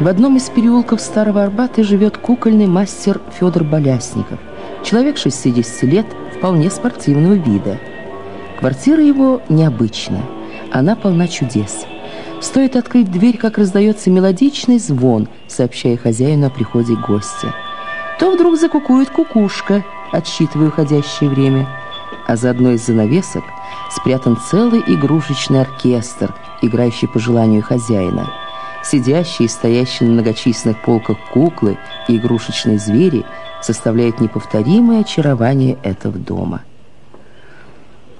В одном из переулков Старого Арбата живет кукольный мастер Федор Болясников. Человек 60 лет, вполне спортивного вида. Квартира его необычная. Она полна чудес. Стоит открыть дверь, как раздается мелодичный звон, сообщая хозяину о приходе гостя. То вдруг закукует кукушка, отсчитывая уходящее время. А за одной из занавесок спрятан целый игрушечный оркестр, играющий по желанию хозяина – Сидящие и стоящие на многочисленных полках куклы и игрушечные звери составляют неповторимое очарование этого дома.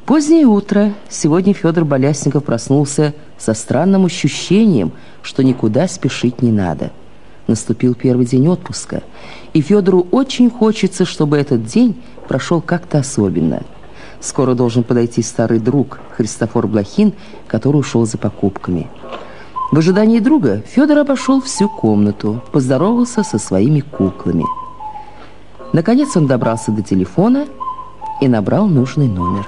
Позднее утро. Сегодня Федор Болясников проснулся со странным ощущением, что никуда спешить не надо. Наступил первый день отпуска, и Федору очень хочется, чтобы этот день прошел как-то особенно. Скоро должен подойти старый друг Христофор Блохин, который ушел за покупками – в ожидании друга Федор обошел всю комнату, поздоровался со своими куклами. Наконец он добрался до телефона и набрал нужный номер.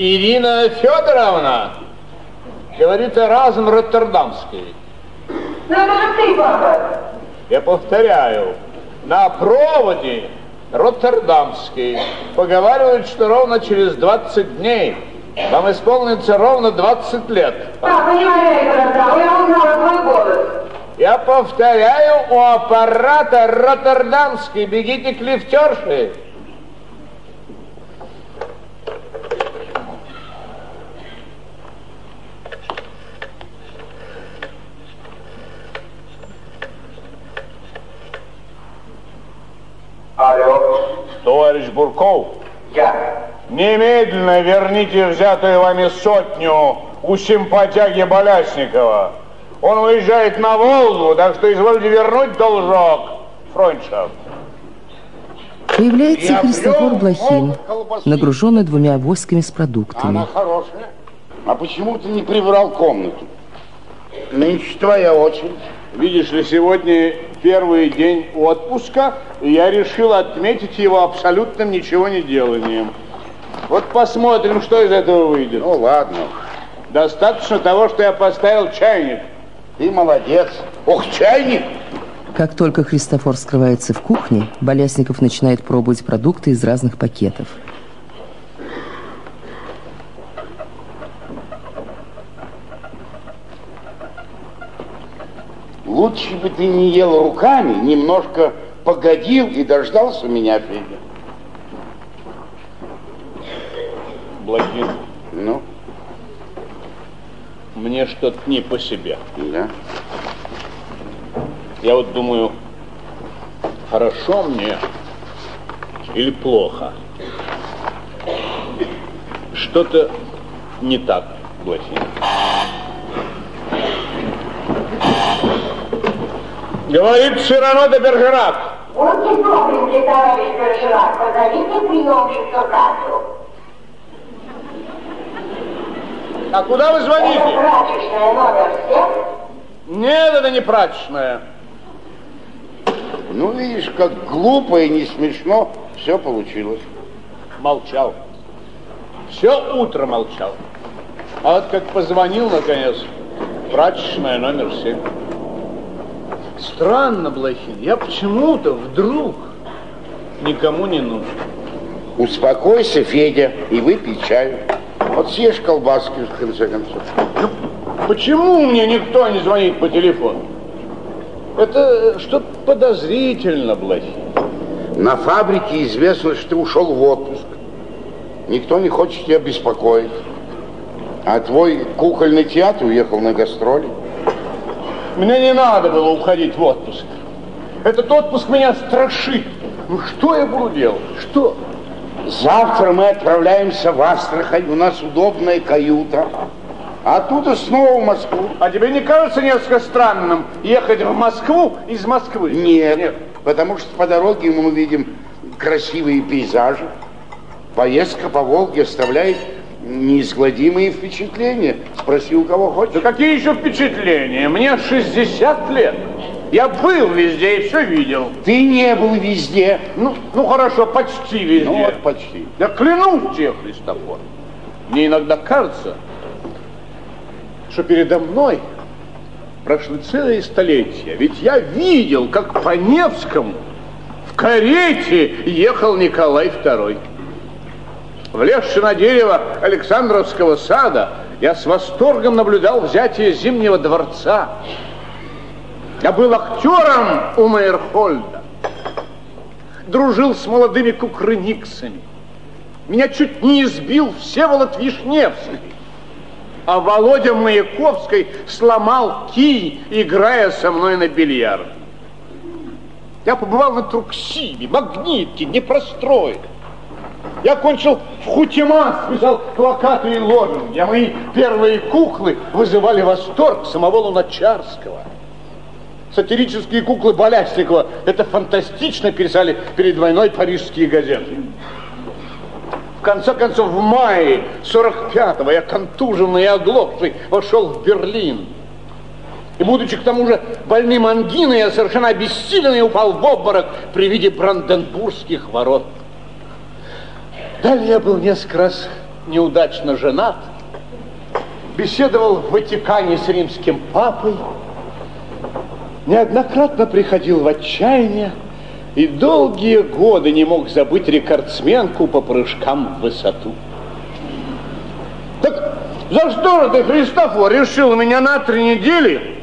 Ирина Федоровна, говорит разум Роттердамский. Папа. Я повторяю, на проводе Роттердамский. Поговаривают, что ровно через 20 дней вам исполнится ровно 20 лет. Валяй это я узнала твой голос. Я повторяю, у аппарата Роттердамский. Бегите к лифтерше. Алло. Товарищ Бурков, Я. немедленно верните взятую вами сотню у симпатяги Болясникова. Он уезжает на Волгу, так что извольте вернуть должок. Фронтшафт. Появляется Я Христофор Блохин, нагруженный двумя авоськами с продуктами. Она хорошая. А почему ты не прибрал комнату? Нынче твоя очередь. Видишь ли, сегодня первый день отпуска, и я решил отметить его абсолютным ничего не деланием. Вот посмотрим, что из этого выйдет. Ну ладно. Достаточно того, что я поставил чайник. Ты молодец. Ох, чайник! Как только Христофор скрывается в кухне, Болясников начинает пробовать продукты из разных пакетов. Лучше бы ты не ел руками, немножко погодил и дождался меня, Федя. Блохин, Ну, мне что-то не по себе. да. Я вот думаю, хорошо мне или плохо. Что-то не так, Блохин. Говорит Сирано де Бержерак. Будьте добренький, товарищ Берширак, позовите приемщицу Катю. А куда вы Это звоните? прачечная номер всех. Нет, это не прачечная. Ну, видишь, как глупо и не смешно все получилось. Молчал. Все утро молчал. А вот как позвонил, наконец, прачечная номер семь. Странно, Блохин, я почему-то вдруг никому не нужен. Успокойся, Федя, и выпей чаю. Вот съешь колбаски, в конце концов. Ну, почему мне никто не звонит по телефону? Это что-то подозрительно, Блохин. На фабрике известно, что ты ушел в отпуск. Никто не хочет тебя беспокоить. А твой кукольный театр уехал на гастроли. Мне не надо было уходить в отпуск. Этот отпуск меня страшит. Ну что я буду делать? Что? Завтра мы отправляемся в Астрахань. У нас удобная каюта. А оттуда снова в Москву. А тебе не кажется несколько странным ехать в Москву из Москвы? Нет, Нет. потому что по дороге мы увидим красивые пейзажи. Поездка по Волге оставляет неизгладимые впечатления. Спроси у кого хочешь. Да какие еще впечатления? Мне 60 лет. Я был везде и все видел. Ты не был везде. Ну, ну хорошо, почти везде. Ну вот почти. Я клянусь тебе, Христофор. Мне иногда кажется, что передо мной прошли целые столетия. Ведь я видел, как по Невскому в карете ехал Николай II. Влезши на дерево Александровского сада, я с восторгом наблюдал взятие Зимнего дворца. Я был актером у Мейерхольда. Дружил с молодыми кукрыниксами. Меня чуть не избил Всеволод Вишневский. А Володя Маяковский сломал кий, играя со мной на бильярд. Я побывал на Труксиве, Магнитке, Днепрострое. Я кончил в Хутима, писал плакаты и лозунги, а мои первые куклы вызывали восторг самого Луначарского. Сатирические куклы Болясникова, это фантастично писали перед войной парижские газеты. В конце концов, в мае 45-го я контуженный и оглохший вошел в Берлин. И, будучи к тому же больным ангиной, я совершенно обессиленный упал в обморок при виде Бранденбургских ворот. Далее я был несколько раз неудачно женат, беседовал в Ватикане с римским папой, неоднократно приходил в отчаяние и долгие годы не мог забыть рекордсменку по прыжкам в высоту. Так за что же ты, Христофор, решил меня на три недели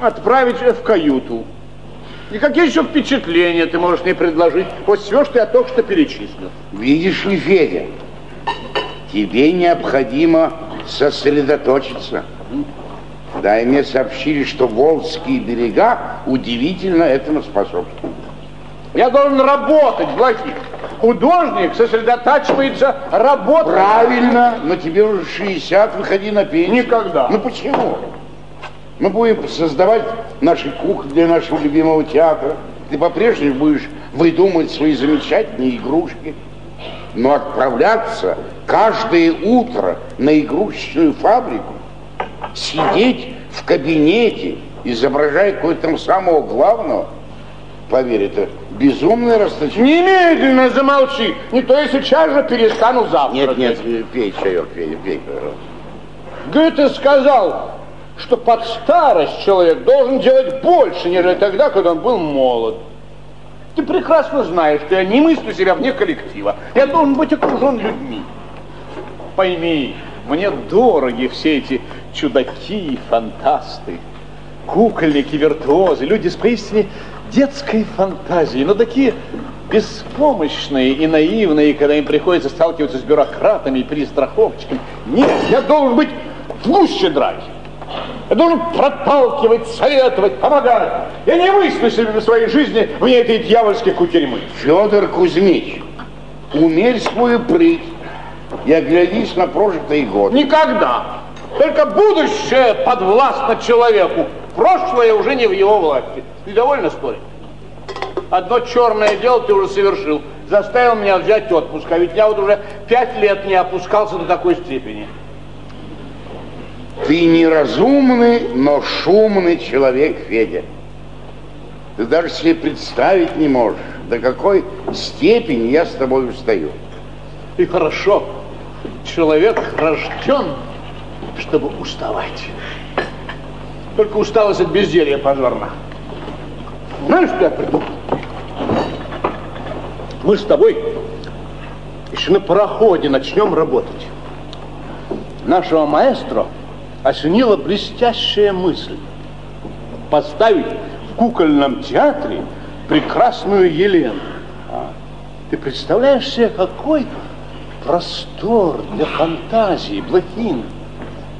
отправить в каюту? И какие еще впечатления ты можешь мне предложить? Вот все, что я только что перечислил. Видишь ли, Федя, тебе необходимо сосредоточиться. Да, и мне сообщили, что Волжские берега удивительно этому способствуют. Я должен работать, Блохин. Художник сосредотачивается работать. Правильно, но тебе уже 60, выходи на пенсию. Никогда. Ну почему? Мы будем создавать наши кухни для нашего любимого театра. Ты по-прежнему будешь выдумывать свои замечательные игрушки. Но отправляться каждое утро на игрушечную фабрику, сидеть в кабинете, изображая какого-то там самого главного, поверь, это безумное расточение. Немедленно замолчи, не то я сейчас же перестану завтракать. Нет, нет, пей чаек, Федя, пей, пожалуйста. Гёте сказал, что под старость человек должен делать больше, нежели тогда, когда он был молод. Ты прекрасно знаешь, что я не мыслю себя вне коллектива. Я должен быть окружен людьми. Пойми, мне дороги все эти чудаки фантасты, кукольники, виртуозы, люди с поистине детской фантазией, но такие беспомощные и наивные, когда им приходится сталкиваться с бюрократами и перестраховщиками. Нет, я должен быть гуще драки. Я должен проталкивать, советовать, помогать. Я не себе на своей жизни вне этой дьявольской кутерьмы. Федор Кузьмич, умерь свою прыть и оглянись на прожитые годы. Никогда. Только будущее подвластно человеку. Прошлое уже не в его власти. Ты довольно спорить? Одно черное дело ты уже совершил. Заставил меня взять отпуск. А ведь я вот уже пять лет не опускался до такой степени. Ты неразумный, но шумный человек, Федя. Ты даже себе представить не можешь, до какой степени я с тобой устаю. И хорошо. человек рожден, чтобы уставать. Только усталость от безделья позорна. Знаешь, что я придумал? Мы с тобой еще на пароходе начнем работать. Нашего маэстро осенила блестящая мысль поставить в кукольном театре прекрасную Елену. А? Ты представляешь себе, какой простор для фантазии, Блохин,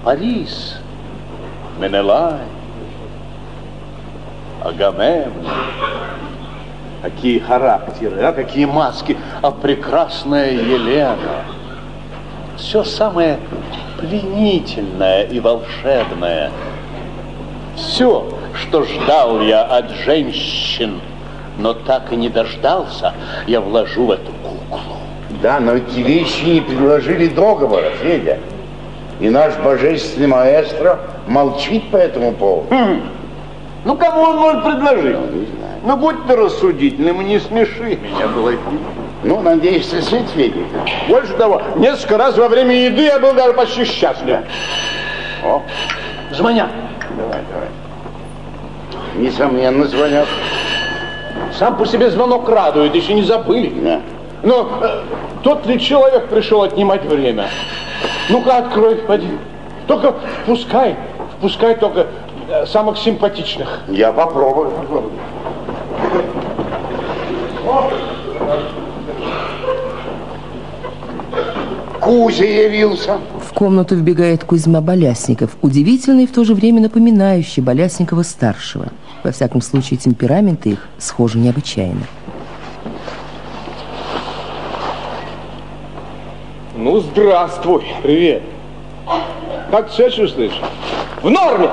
Парис, Менелай, Агамемнон. Какие характеры, а какие маски, а прекрасная Елена. Все самое пленительное и волшебное. Все, что ждал я от женщин, но так и не дождался, я вложу в эту куклу. Да, но эти вещи не предложили договора, Федя. И наш божественный маэстро молчит по этому поводу. Хм. Ну, кому он может предложить? Ну, не знаю. Ну, будь ты рассудительным и не смеши меня, Блохин. Ну, надеюсь, ты свет Федя. Больше того, несколько раз во время еды я был даже почти счастлив. О, Звонят. давай, давай. Несомненно, звонят. Сам по себе звонок радует, еще не забыли. Да. Но э, тот ли человек пришел отнимать время? Ну-ка, открой, поди. Только впускай, впускай только э, самых симпатичных. Я попробую. попробую. Кузя явился. В комнату вбегает Кузьма Болясников, удивительный и в то же время напоминающий Болясникова-старшего. Во всяком случае, темпераменты их схожи необычайно. Ну, здравствуй. Привет. Как себя чувствуешь? В норме.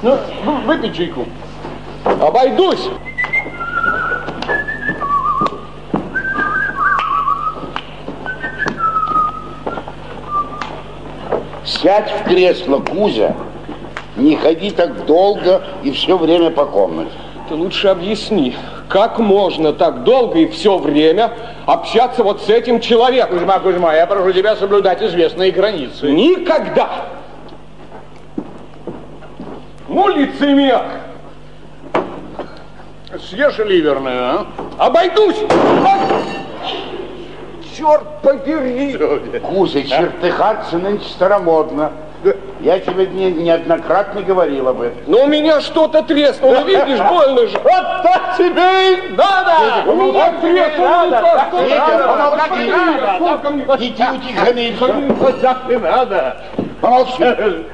Ну, ну, выпей чайку. Обойдусь. Сядь в кресло, Кузя. Не ходи так долго и все время по комнате. Ты лучше объясни, как можно так долго и все время общаться вот с этим человеком? Кузьма, Кузьма, я прошу тебя соблюдать известные границы. Никогда! Ну, лицемер! Съешь ливерную, а? Обойдусь! Ай! Черт побери! Кузя, чертыхаться нынче старомодно. Я тебе не- неоднократно говорил об этом. Но у меня что-то треснуло, видишь, больно же. Вот так тебе и надо! У меня треснуло, Иди утихомирься. Вот так и надо. Помолчи.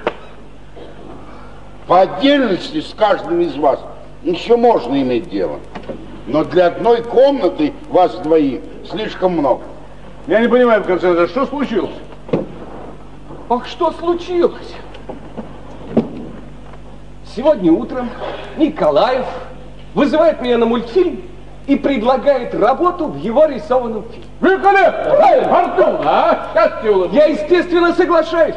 По отдельности с каждым из вас еще можно иметь дело. Но для одной комнаты вас двоих слишком много. Я не понимаю, в конце концов, что случилось? Ах, что случилось? Сегодня утром Николаев вызывает меня на мультфильм и предлагает работу в его рисованном фильме. Великолепно! Эй, Артур, а? Счастье улыбнись. Я, естественно, соглашаюсь.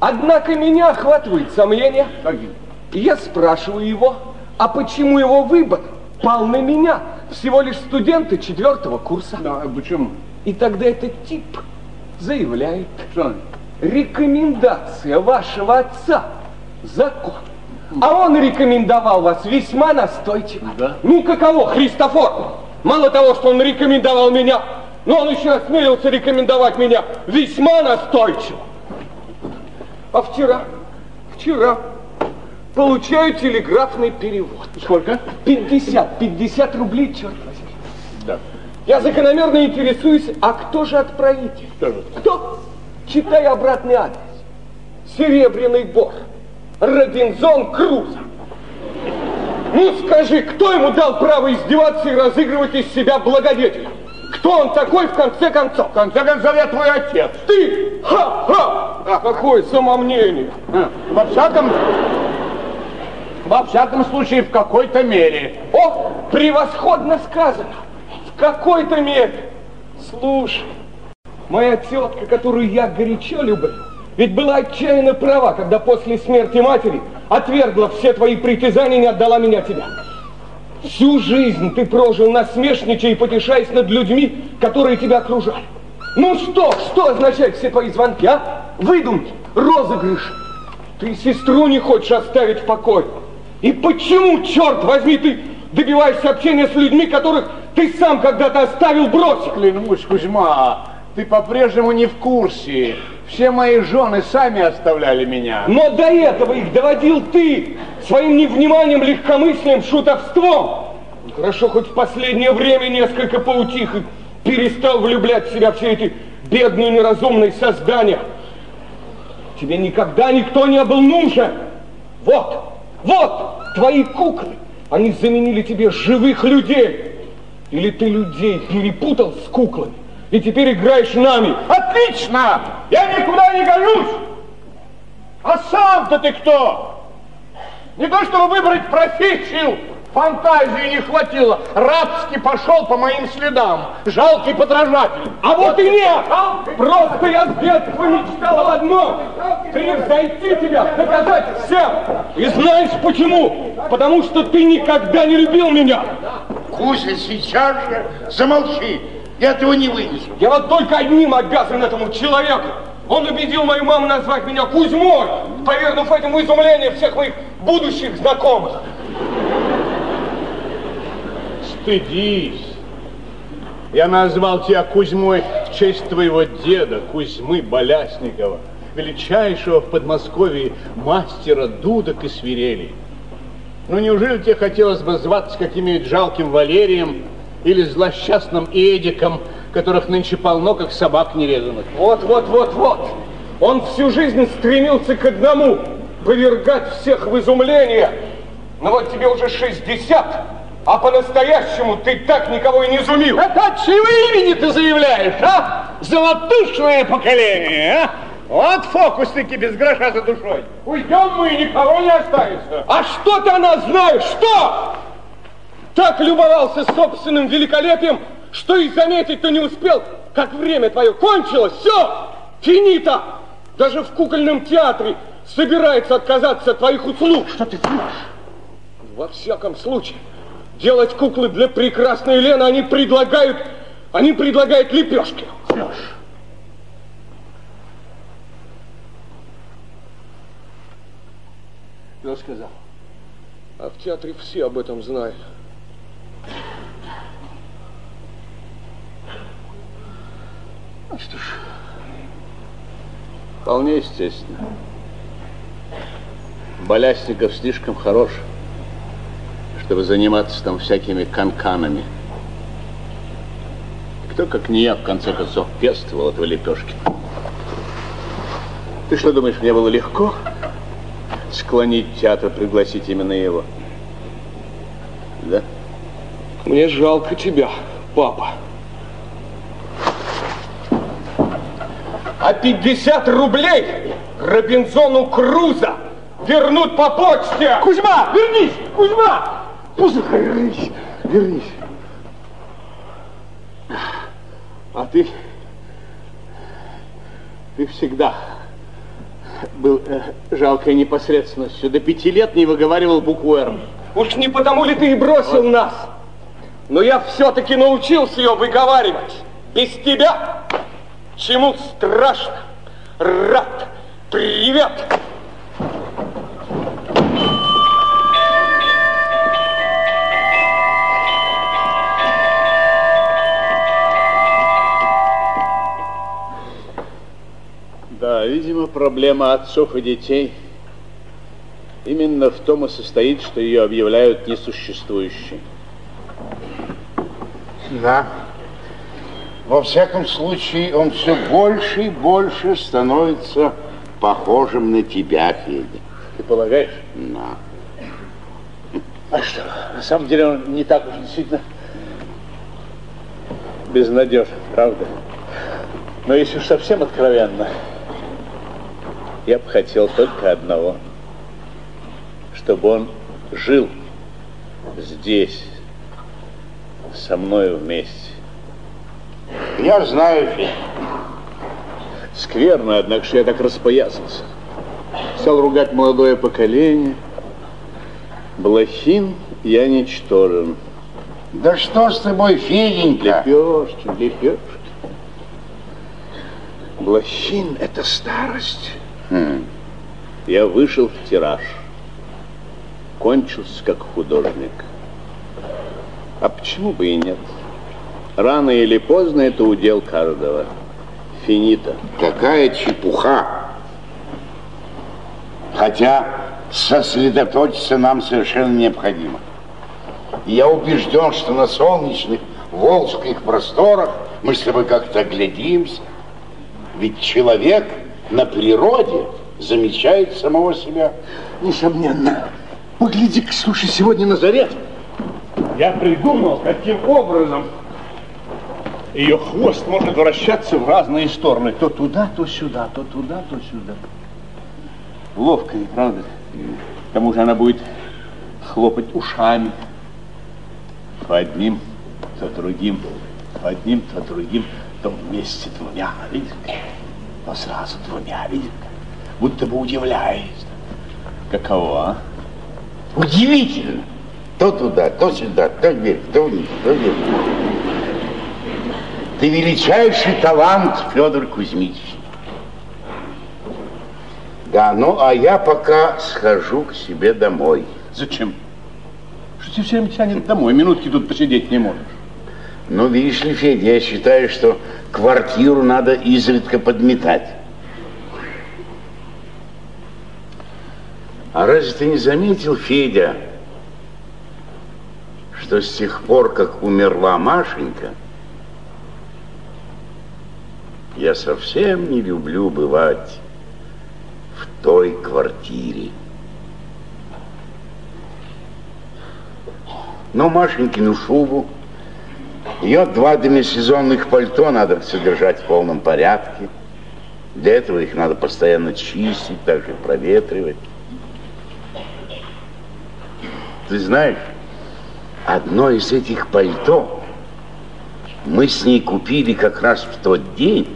Однако меня охватывает сомнение. Какие? И я спрашиваю его, а почему его выбор пал на меня, всего лишь студента четвертого курса? Да, почему? И тогда этот тип заявляет, Что? рекомендация вашего отца – закон. А он рекомендовал вас весьма настойчиво. Да? Ну, каково, Христофор? Мало того, что он рекомендовал меня, но он еще осмелился рекомендовать меня весьма настойчиво. А вчера, вчера получаю телеграфный перевод. Сколько? 50, 50 рублей, черт возьми. Я закономерно интересуюсь, а кто же отправитель? Кто же? Кто? Читай обратный адрес. Серебряный бор. Робинзон Крузо. Ну скажи, кто ему дал право издеваться и разыгрывать из себя благодетеля? Кто он такой в конце концов? В конце концов, я твой отец. Ты! Ха-ха! Какое самомнение! А, Во всяком... Во всяком случае, в какой-то мере. О, превосходно сказано! В какой-то мере! Слушай, моя тетка, которую я горячо люблю, ведь была отчаянно права, когда после смерти матери отвергла все твои притязания и не отдала меня тебе. Всю жизнь ты прожил насмешничая и потешаясь над людьми, которые тебя окружали. Ну что, что означают все твои звонки, а? Выдумки, розыгрыши. Ты сестру не хочешь оставить в покое. И почему, черт возьми, ты добиваешься общения с людьми, которых ты сам когда-то оставил, бросил? Клянусь, Кузьма, ты по-прежнему не в курсе. Все мои жены сами оставляли меня. Но до этого их доводил ты своим невниманием, легкомыслием, шутовством. Хорошо, хоть в последнее время несколько поутих и перестал влюблять в себя все эти бедные неразумные создания. Тебе никогда никто не был нужен. Вот, вот, твои куклы. Они заменили тебе живых людей. Или ты людей перепутал с куклами и теперь играешь нами. Отлично! Я никуда не гонюсь! А сам-то ты кто? Не то, чтобы выбрать профессию, фантазии не хватило. Рабски пошел по моим следам. Жалкий подражатель. А вот и нет! Просто я с детства мечтал об одном. Превзойти тебя, доказать всем. И знаешь почему? Потому что ты никогда не любил меня. Кузя, сейчас же замолчи. Я этого не вынесу. Я вот только одним обязан этому человеку. Он убедил мою маму назвать меня Кузьмой, повернув этим в изумление всех моих будущих знакомых. Стыдись. Я назвал тебя Кузьмой в честь твоего деда, Кузьмы Болясникова, величайшего в Подмосковье мастера дудок и свирелей. Ну, неужели тебе хотелось бы зваться каким-нибудь жалким Валерием или злосчастным Эдиком, которых нынче полно, как собак нерезанных? Вот, вот, вот, вот. Он всю жизнь стремился к одному – повергать всех в изумление. Но вот тебе уже 60, а по-настоящему ты так никого и не изумил. Это от чьего имени ты заявляешь, а? Золотушное поколение, а? Вот фокусники без гроша за душой. Уйдем мы, и никого не останется. А что ты о нас знаешь? Что? Так любовался собственным великолепием, что и заметить-то не успел, как время твое кончилось. Все, финита. Даже в кукольном театре собирается отказаться от твоих услуг. Что ты врешь? Во всяком случае, делать куклы для прекрасной Лены они предлагают, они предлагают лепешки. Врешь. Кто сказал? А в театре все об этом знают. Ну что ж, вполне естественно. Болясников слишком хорош, чтобы заниматься там всякими канканами. Кто, как не я, в конце концов, пестовал этого лепешки? Ты что думаешь, мне было легко склонить театр, пригласить именно его? Да? Мне жалко тебя, папа. А 50 рублей Робинзону Круза вернут по почте. Кузьма, вернись! Кузьма! Пузырь, вернись! Вернись! А ты... Ты всегда был э, жалкой непосредственностью. До пяти лет не выговаривал букву «Р». Уж не потому ли ты и бросил вот. нас? Но я все-таки научился ее выговаривать. Без тебя чему страшно. Рад. Привет. Проблема отцов и детей именно в том и состоит, что ее объявляют несуществующей. Да. Во всяком случае, он все больше и больше становится похожим на тебя, Федя. Ты полагаешь? Да. А что, на самом деле он не так уж действительно безнадежен, правда? Но если уж совсем откровенно, я бы хотел только одного, чтобы он жил здесь, со мною вместе. Я знаю, Федя. Скверно, однако, что я так распоясался. Стал ругать молодое поколение. Блохин Я ничтожен. Да что с тобой, Феденька? Лепешки, лепешки. Блощин — это старость. Хм. Я вышел в тираж. Кончился как художник. А почему бы и нет? Рано или поздно это удел каждого. Финита. Какая чепуха. Хотя сосредоточиться нам совершенно необходимо. Я убежден, что на солнечных волжских просторах мы с тобой как-то глядимся. Ведь человек на природе замечает самого себя. Несомненно. Погляди-ка, слушай, сегодня на заре я придумал, каким образом ее хвост может вращаться в разные стороны. То туда, то сюда, то туда, то сюда. Ловко, не правда? К тому же она будет хлопать ушами. То одним, то другим, то одним, то другим, то вместе двумя, видишь? То сразу двумя, видишь? Будто бы удивляясь. Каково, а? Удивительно. То туда, то сюда, то вверх, то вниз, то вверх. Ты величайший талант, Федор Кузьмич. Да, ну а я пока схожу к себе домой. Зачем? Что тебе все время тянет домой? Минутки тут посидеть не можешь. Ну, видишь ли, Федя, я считаю, что квартиру надо изредка подметать. А разве ты не заметил, Федя, что с тех пор, как умерла Машенька, я совсем не люблю бывать в той квартире. Но Машенькину шубу, ее два демисезонных пальто надо содержать в полном порядке. Для этого их надо постоянно чистить, также проветривать. Ты знаешь, одно из этих пальто мы с ней купили как раз в тот день,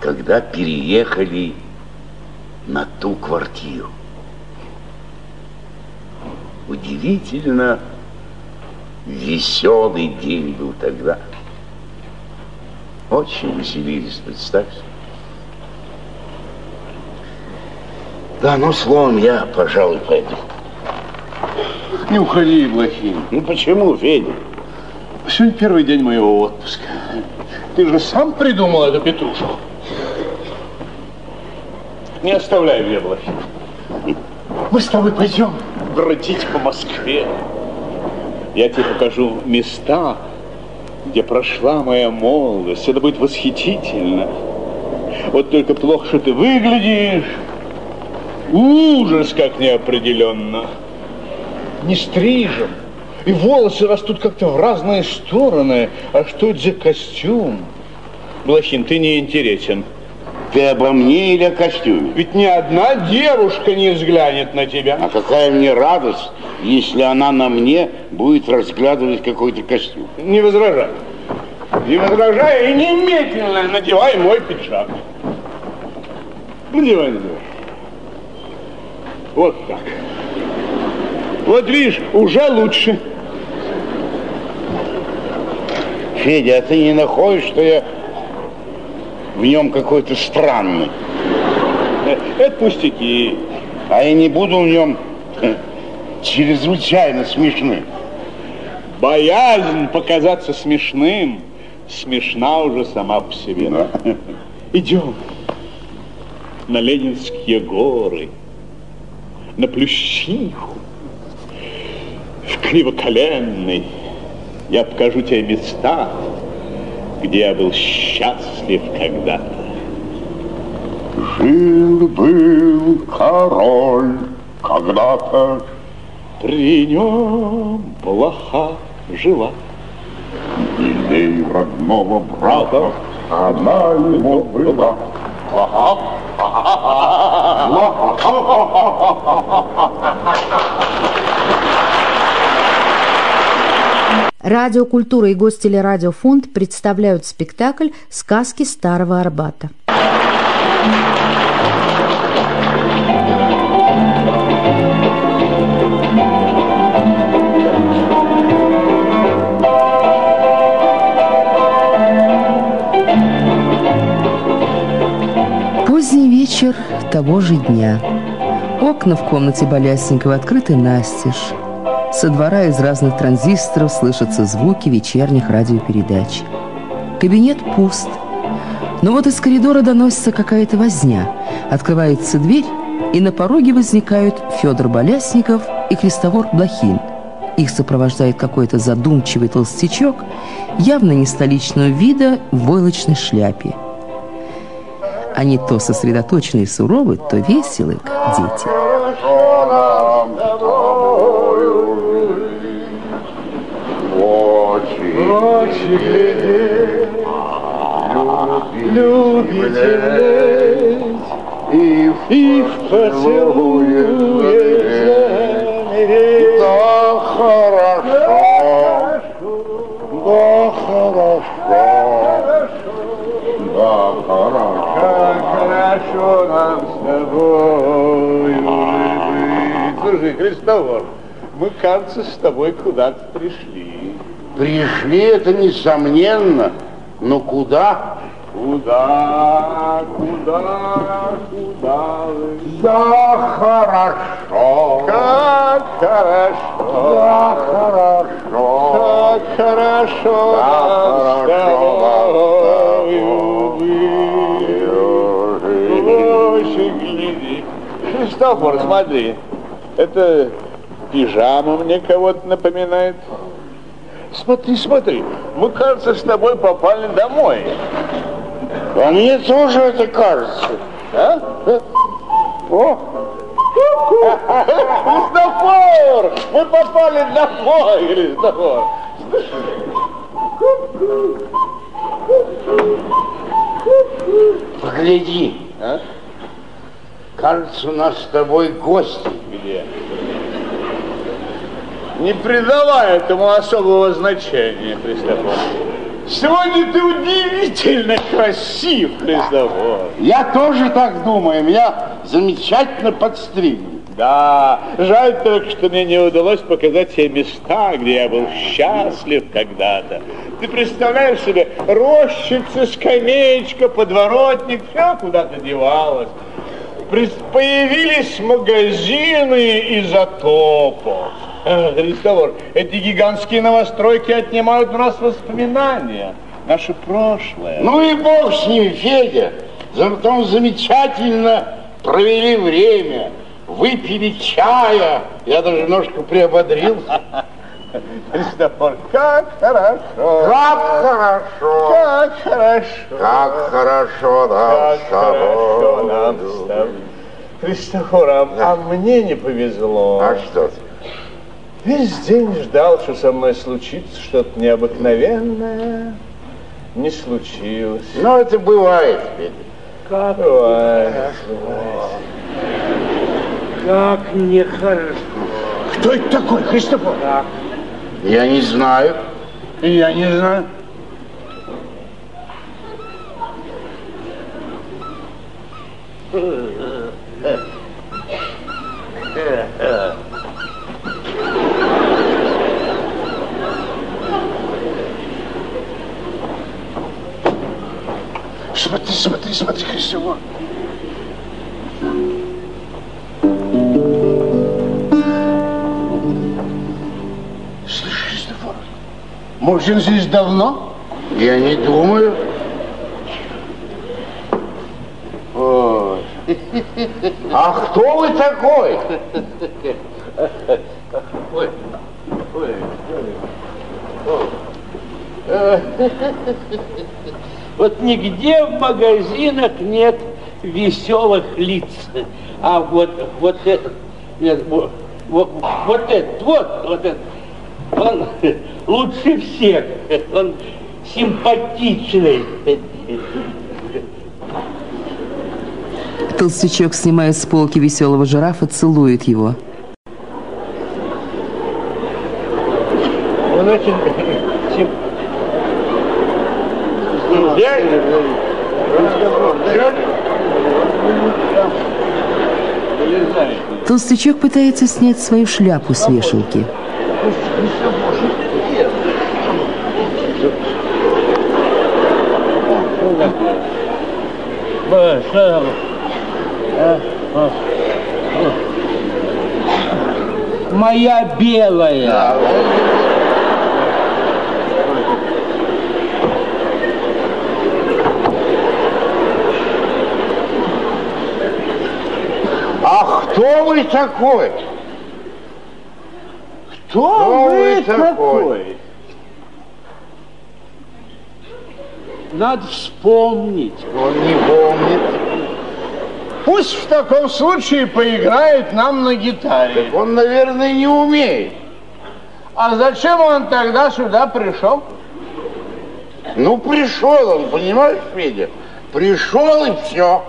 когда переехали на ту квартиру. Удивительно веселый день был тогда. Очень веселились, представь. Да, ну, словом, я, пожалуй, пойду. Не уходи, Блохин. Ну, почему, Федя? Сегодня первый день моего отпуска. Ты же сам придумал эту петрушку. Не оставляй меня, Блохин. Мы с тобой пойдем бродить по Москве. Я тебе покажу места, где прошла моя молодость. Это будет восхитительно. Вот только плохо, что ты выглядишь. Ужас, как неопределенно. Не стрижем. И волосы растут как-то в разные стороны. А что это за костюм? Блохин, ты не интересен. Ты обо мне или о костюме? Ведь ни одна девушка не взглянет на тебя. А какая мне радость, если она на мне будет разглядывать какой-то костюм. Не возражай. Не возражай и немедленно надевай мой пиджак. Надевай, надевай. Вот так. Вот видишь, уже лучше. Федя, а ты не находишь, что я в нем какой-то странный? Это пустяки. А я не буду в нем э, чрезвычайно смешным. Боязнь показаться смешным смешна уже сама по себе. Да. Идем на Ленинские горы, на Плющиху, в Кривоколенный. Я покажу тебе места, где я был счастлив когда-то. Жил-был король когда-то. При нем блоха жила. Милей родного брата она ему была. Радио Радиокультура и Гостелерадиофонд представляют спектакль «Сказки Старого Арбата». Поздний вечер того же дня. Окна в комнате Болясникова открыты настежь. Со двора из разных транзисторов слышатся звуки вечерних радиопередач. Кабинет пуст. Но вот из коридора доносится какая-то возня. Открывается дверь, и на пороге возникают Федор Болясников и Христофор Блохин. Их сопровождает какой-то задумчивый толстячок, явно не столичного вида, в войлочной шляпе. Они то сосредоточены и суровы, то веселы, как дети. Любите и в, и в поцелуе. Да, хорошо. Да, хорошо. Да, хорошо. Как хорошо нам с тобой быть. Слушай, Христофор, мы, кажется, с тобой куда-то пришли. Пришли это несомненно, но куда? Куда, куда, куда вы? Да, хорошо. Как хорошо, Да, хорошо. как хорошо Да, гляди. Христофор, смотри, это пижама мне кого-то напоминает. Смотри, смотри, мы, кажется, с тобой попали домой. А мне тоже это кажется. А? О! Христофор! Мы попали домой, Христофор! Погляди. А? Кажется, у нас с тобой гости. Где? Не придавай этому особого значения, Христофор. Сегодня ты удивительно красив, Христофор. Я тоже так думаю. Меня замечательно подстригли. Да, жаль только, что мне не удалось показать тебе места, где я был счастлив когда-то. Ты представляешь себе, рощица, скамеечка, подворотник, все куда-то девалось. Появились магазины изотопов. Э, Христофор, эти гигантские новостройки отнимают у нас воспоминания, наше прошлое. Ну и бог с ним, Федя. Зато замечательно провели время. Выпили чая. Я даже немножко приободрился. Христофор, как хорошо, Как хорошо. как хорошо. Как хорошо нам Как с хорошо нам тобой. с тобой. Христофор, а, а мне не повезло. А что ты? Весь день ждал, что со мной случится что-то необыкновенное. Не случилось. Ну, это бывает, Федя. Как бывает. Как нехорошо. Кто это такой, Христофор? Я не знаю. Я не знаю. Смотри, смотри, смотри, Христофор. Слышь, Христофор, он здесь давно? Я не думаю. Ой. А кто вы такой? Вот нигде в магазинах нет веселых лиц. А вот, вот этот, нет, вот, вот, вот этот, вот, вот этот, он лучше всех. Он симпатичный. Толстячок снимает с полки веселого жирафа, целует его. Он очень сим- Толстячок пытается снять свою шляпу с вешалки. Моя белая. А кто вы такой? Кто, Кто вы вы такой? такой? Надо вспомнить. Он не помнит. Пусть в таком случае поиграет нам на гитаре. Он, наверное, не умеет. А зачем он тогда сюда пришел? Ну, пришел он, понимаешь, Федя? Пришел и все.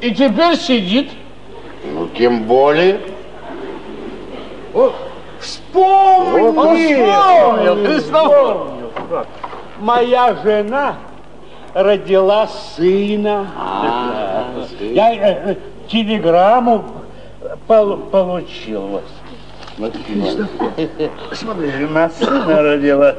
И теперь сидит. Тем более. Вспомни! Он вспомнил, Христофор. Моя жена родила сына. Я э, э, телеграмму пол- получил. Вот. Смотри, жена сына родила.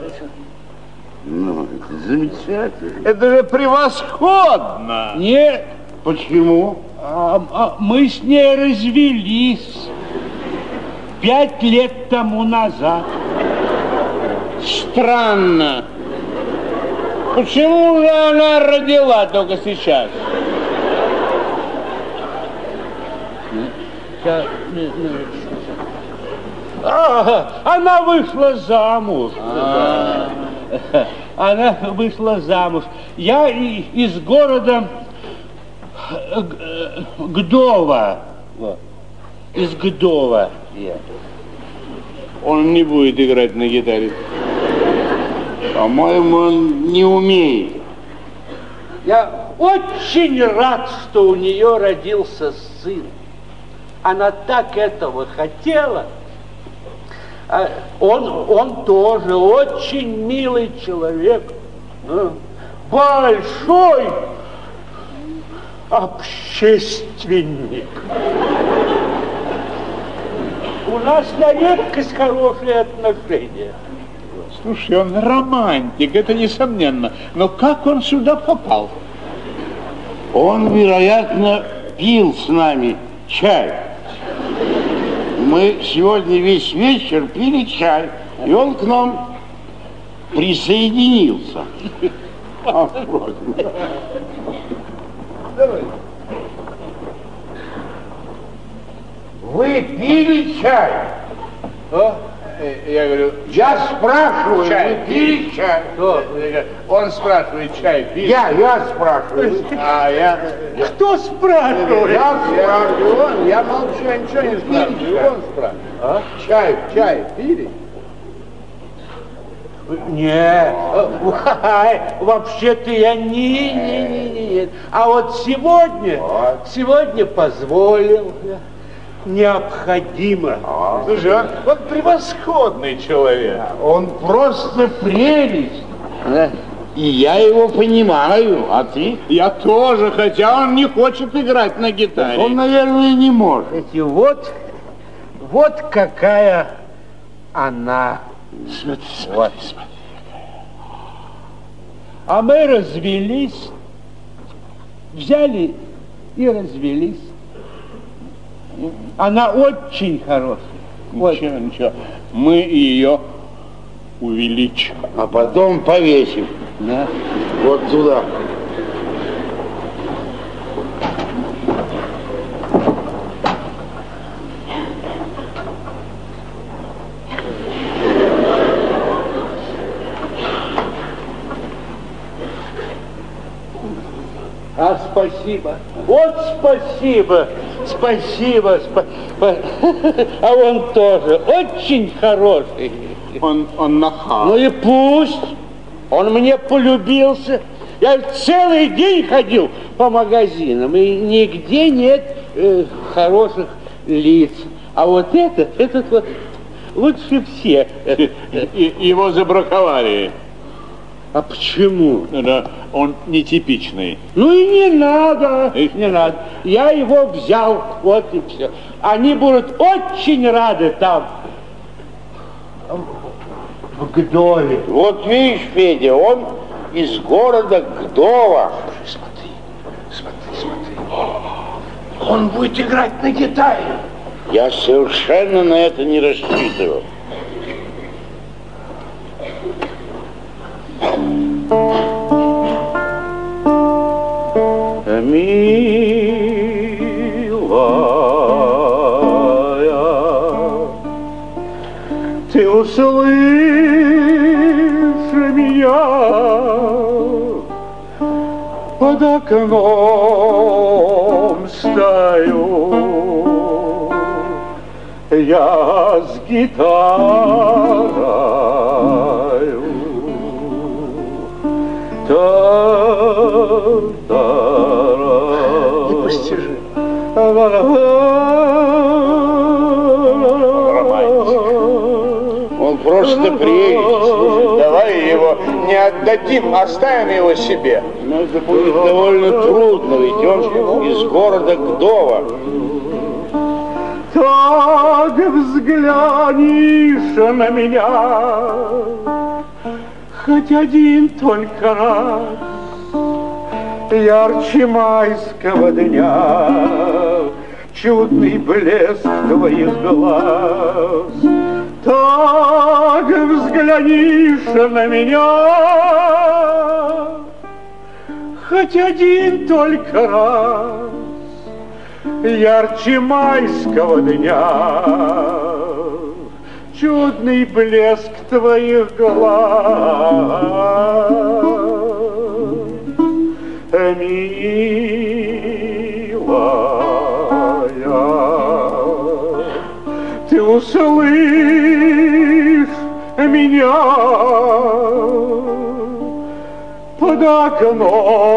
Ну, это замечательно. Это же превосходно. Нет, Почему? А- а мы с ней развелись пять лет тому назад. Странно. Почему же она родила только сейчас? А, она вышла замуж. Она вышла замуж. Я из города Гдова. Вот. Из Гдова. я. Он не будет играть на гитаре. По-моему, он не умеет. Я очень рад, что у нее родился сын. Она так этого хотела. А Он, он тоже очень милый человек. А, Большой общественник. У нас на редкость хорошие отношения. Слушай, он романтик, это несомненно. Но как он сюда попал? Он, вероятно, пил с нами чай. Мы сегодня весь вечер пили чай, и он к нам присоединился. А, Вы пили чай? Э, Я говорю, Я спрашиваю, Чай вы пили чай? он спрашивает, чай пили? Я, я спрашиваю. А я... Кто спрашивает? Я спрашиваю. Я молчу, я ничего не спрашиваю. Он спрашивает. Чай, чай пили? Нет, Ай, вообще-то я не, не, не, не, не. А вот сегодня, сегодня позволил, необходимо. Слушай, он, он превосходный человек. Он просто прелесть. И я его понимаю, а ты? Я тоже, хотя он не хочет играть на гитаре. Он, наверное, не может. И вот, вот какая она. Смотри, Вот. А мы развелись, взяли и развелись. Она очень хорошая. Вот. Ничего, ничего. Мы ее увеличим. А потом повесим. Да. Вот туда. А спасибо. Вот спасибо. Спасибо. спа- А он тоже очень хороший. Он, он нахал. Ну и пусть. Он мне полюбился. Я целый день ходил по магазинам, и нигде нет э, хороших лиц. А вот этот, этот вот лучше всех. И, его забраковали. А почему? Да, он нетипичный. Ну и не надо, не надо. Я его взял, вот и все. Они будут очень рады там, в Гдове. Вот видишь, Федя, он из города Гдова. Смотри, смотри, смотри. Он будет играть на гитаре. Я совершенно на это не рассчитывал. Милая, ты услышь меня под окном стою. Я с гитарою Непостижимо. Он просто приедет. Слушай, Давай его не отдадим, оставим его себе. Но это будет довольно трудно, ведь он из города Гдова. Так взглянешь на меня, хоть один только раз, ярче майского дня, чудный блеск твоих глаз. Так взглянешь на меня, хоть один только раз, ярче майского дня. Чудный блеск твоих глаз, милая, ты услышь меня под окном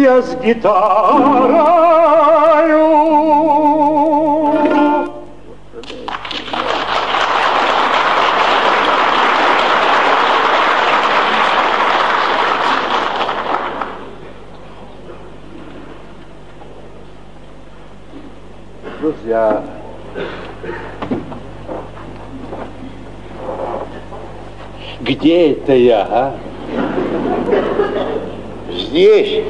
Я с гитарою Друзья, Где это я, а? Здесь,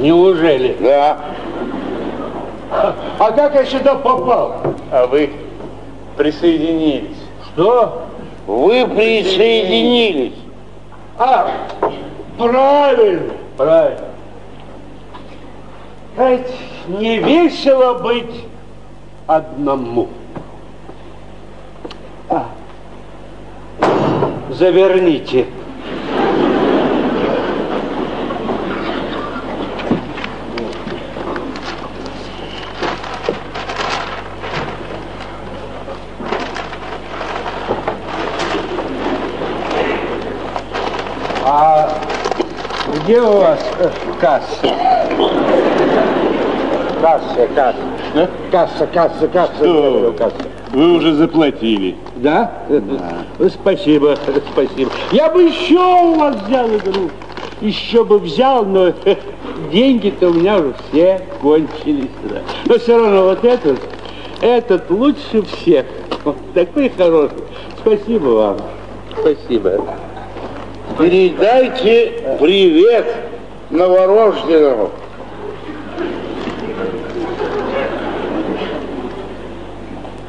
Неужели? да. а как я сюда попал? А вы присоединились. Что? Вы присоединились. А, правильно. Правильно. Ведь не весело быть одному. А. Заверните. А где у вас э, касса? Касса, касса. Касса, касса, касса. Что? касса. Вы уже заплатили. Да? Спасибо, спасибо. Я бы еще у вас взял игру. Еще бы взял, но деньги-то у меня уже все кончились. да. Но все равно вот этот, этот лучше всех. Такой хороший. Спасибо вам. Спасибо. Передайте привет новорожденному.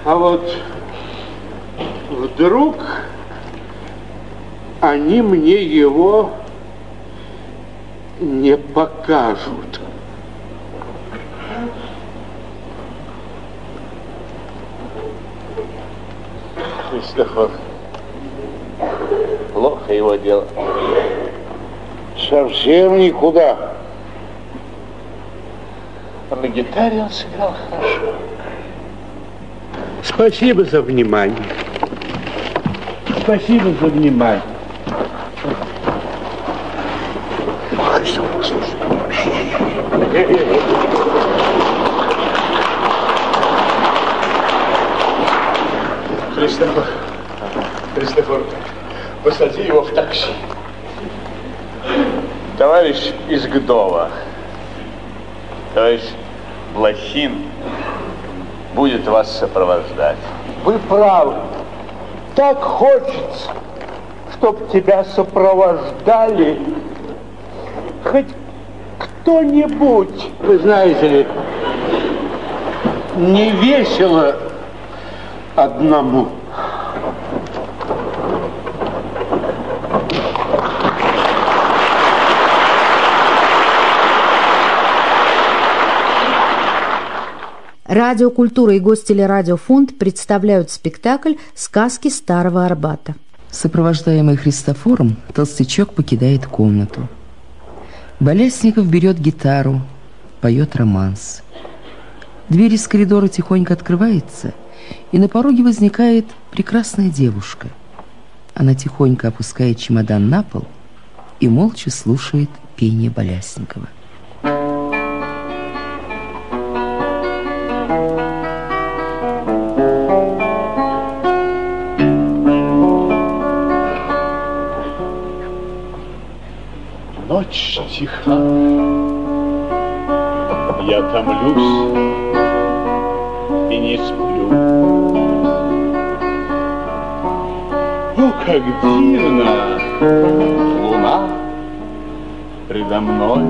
А вот вдруг они мне его не покажут. Христофор, плохо его дело. Совсем никуда. А на гитаре он сыграл хорошо. Спасибо за внимание. Спасибо за внимание. Христофор, Христофор, посади его в такси. Товарищ из Гдова, То есть Блохин будет вас сопровождать. Вы правы. Так хочется, чтоб тебя сопровождали хоть кто-нибудь. Вы знаете ли, не весело одному. Радио «Культура» и Гостелерадиофонд представляют спектакль «Сказки Старого Арбата». Сопровождаемый Христофором, толстячок покидает комнату. Болясников берет гитару, поет романс. Дверь из коридора тихонько открывается, и на пороге возникает прекрасная девушка. Она тихонько опускает чемодан на пол и молча слушает пение Болясникова. Ночь тиха, я томлюсь и не сплю. О, как дивно! Луна предо мной,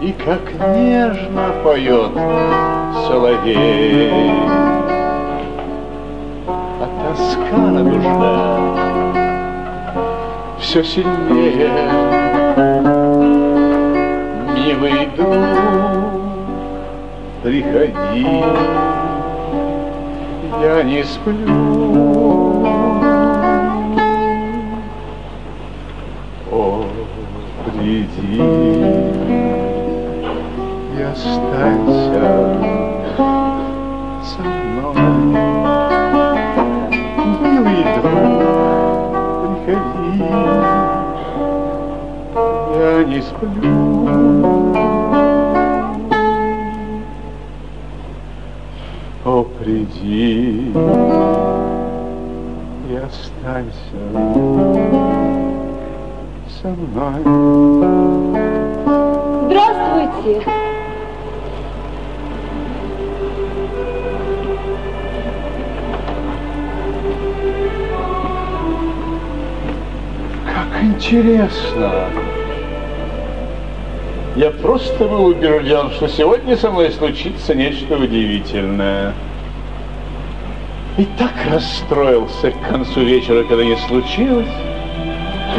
И как нежно поет соловей, А тоска на душе все сильнее. Милый друг, приходи, я не сплю. О, приди и останься со мной, милый друг, я не сплю. О, приди и останься со мной. Здравствуйте. Как интересно. Я просто был убежден, что сегодня со мной случится нечто удивительное. И так расстроился к концу вечера, когда не случилось.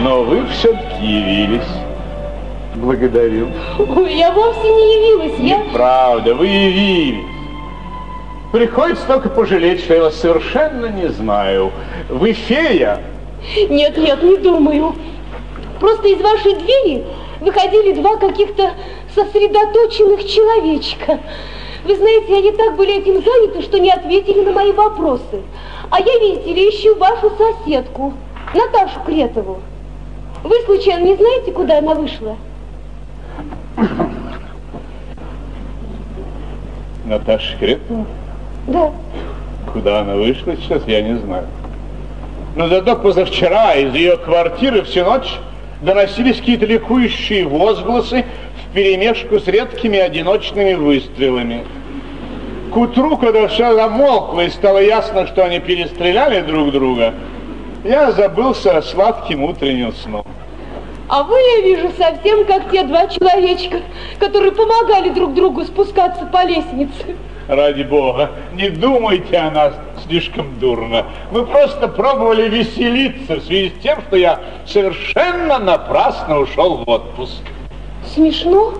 Но вы все-таки явились. Благодарю. Ой, я вовсе не явилась. Я... Неправда, вы явились. Приходится только пожалеть, что я вас совершенно не знаю. Вы фея? Нет, нет, не думаю. Просто из вашей двери выходили два каких-то сосредоточенных человечка. Вы знаете, они так были этим заняты, что не ответили на мои вопросы. А я, видите ли, ищу вашу соседку, Наташу Кретову. Вы, случайно, не знаете, куда она вышла? Наташа Кретова? Да. Куда она вышла сейчас, я не знаю. Но зато позавчера из ее квартиры всю ночь доносились какие-то ликующие возгласы вперемешку с редкими одиночными выстрелами. К утру, когда все замолкло и стало ясно, что они перестреляли друг друга, я забылся сладким утренним сном. А вы, я вижу, совсем как те два человечка, которые помогали друг другу спускаться по лестнице. Ради бога, не думайте о нас слишком дурно. Мы просто пробовали веселиться в связи с тем, что я совершенно напрасно ушел в отпуск. Смешно.